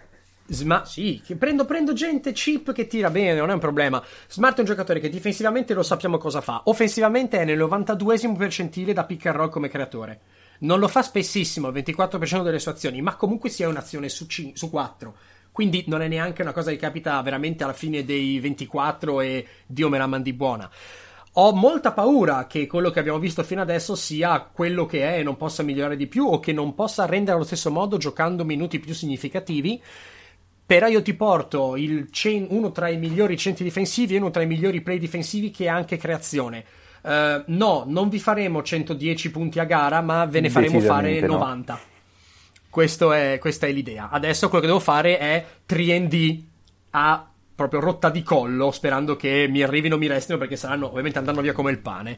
Sma- sì, prendo, prendo gente cheap che tira bene, non è un problema. Smart è un giocatore che difensivamente lo sappiamo cosa fa. Offensivamente è nel 92esimo percentile da pick and roll come creatore. Non lo fa spessissimo, il 24% delle sue azioni, ma comunque sia un'azione su, cin- su 4. Quindi non è neanche una cosa che capita veramente alla fine dei 24 e Dio me la mandi buona. Ho molta paura che quello che abbiamo visto fino adesso sia quello che è e non possa migliorare di più o che non possa rendere allo stesso modo giocando minuti più significativi. Però io ti porto cen- uno tra i migliori centri difensivi e uno tra i migliori play difensivi che ha anche creazione. Eh, no, non vi faremo 110 punti a gara, ma ve ne faremo fare Decisamente no. 90. Questo è- questa è l'idea. Adesso quello che devo fare è 3D a proprio rotta di collo, sperando che mi arrivino mi restino, perché saranno ovviamente andando via come il pane.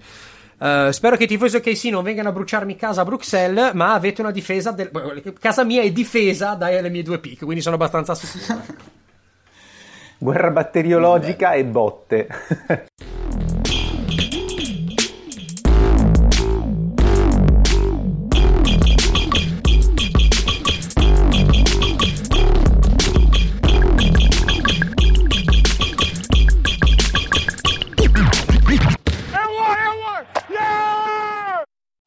Eh, spero che i tifosi OKC non vengano a bruciarmi casa a Bruxelles, ma avete una difesa. Del... Casa mia è difesa dalle mie due pick, quindi sono abbastanza sicuro. *laughs* Guerra batteriologica e botte. *laughs*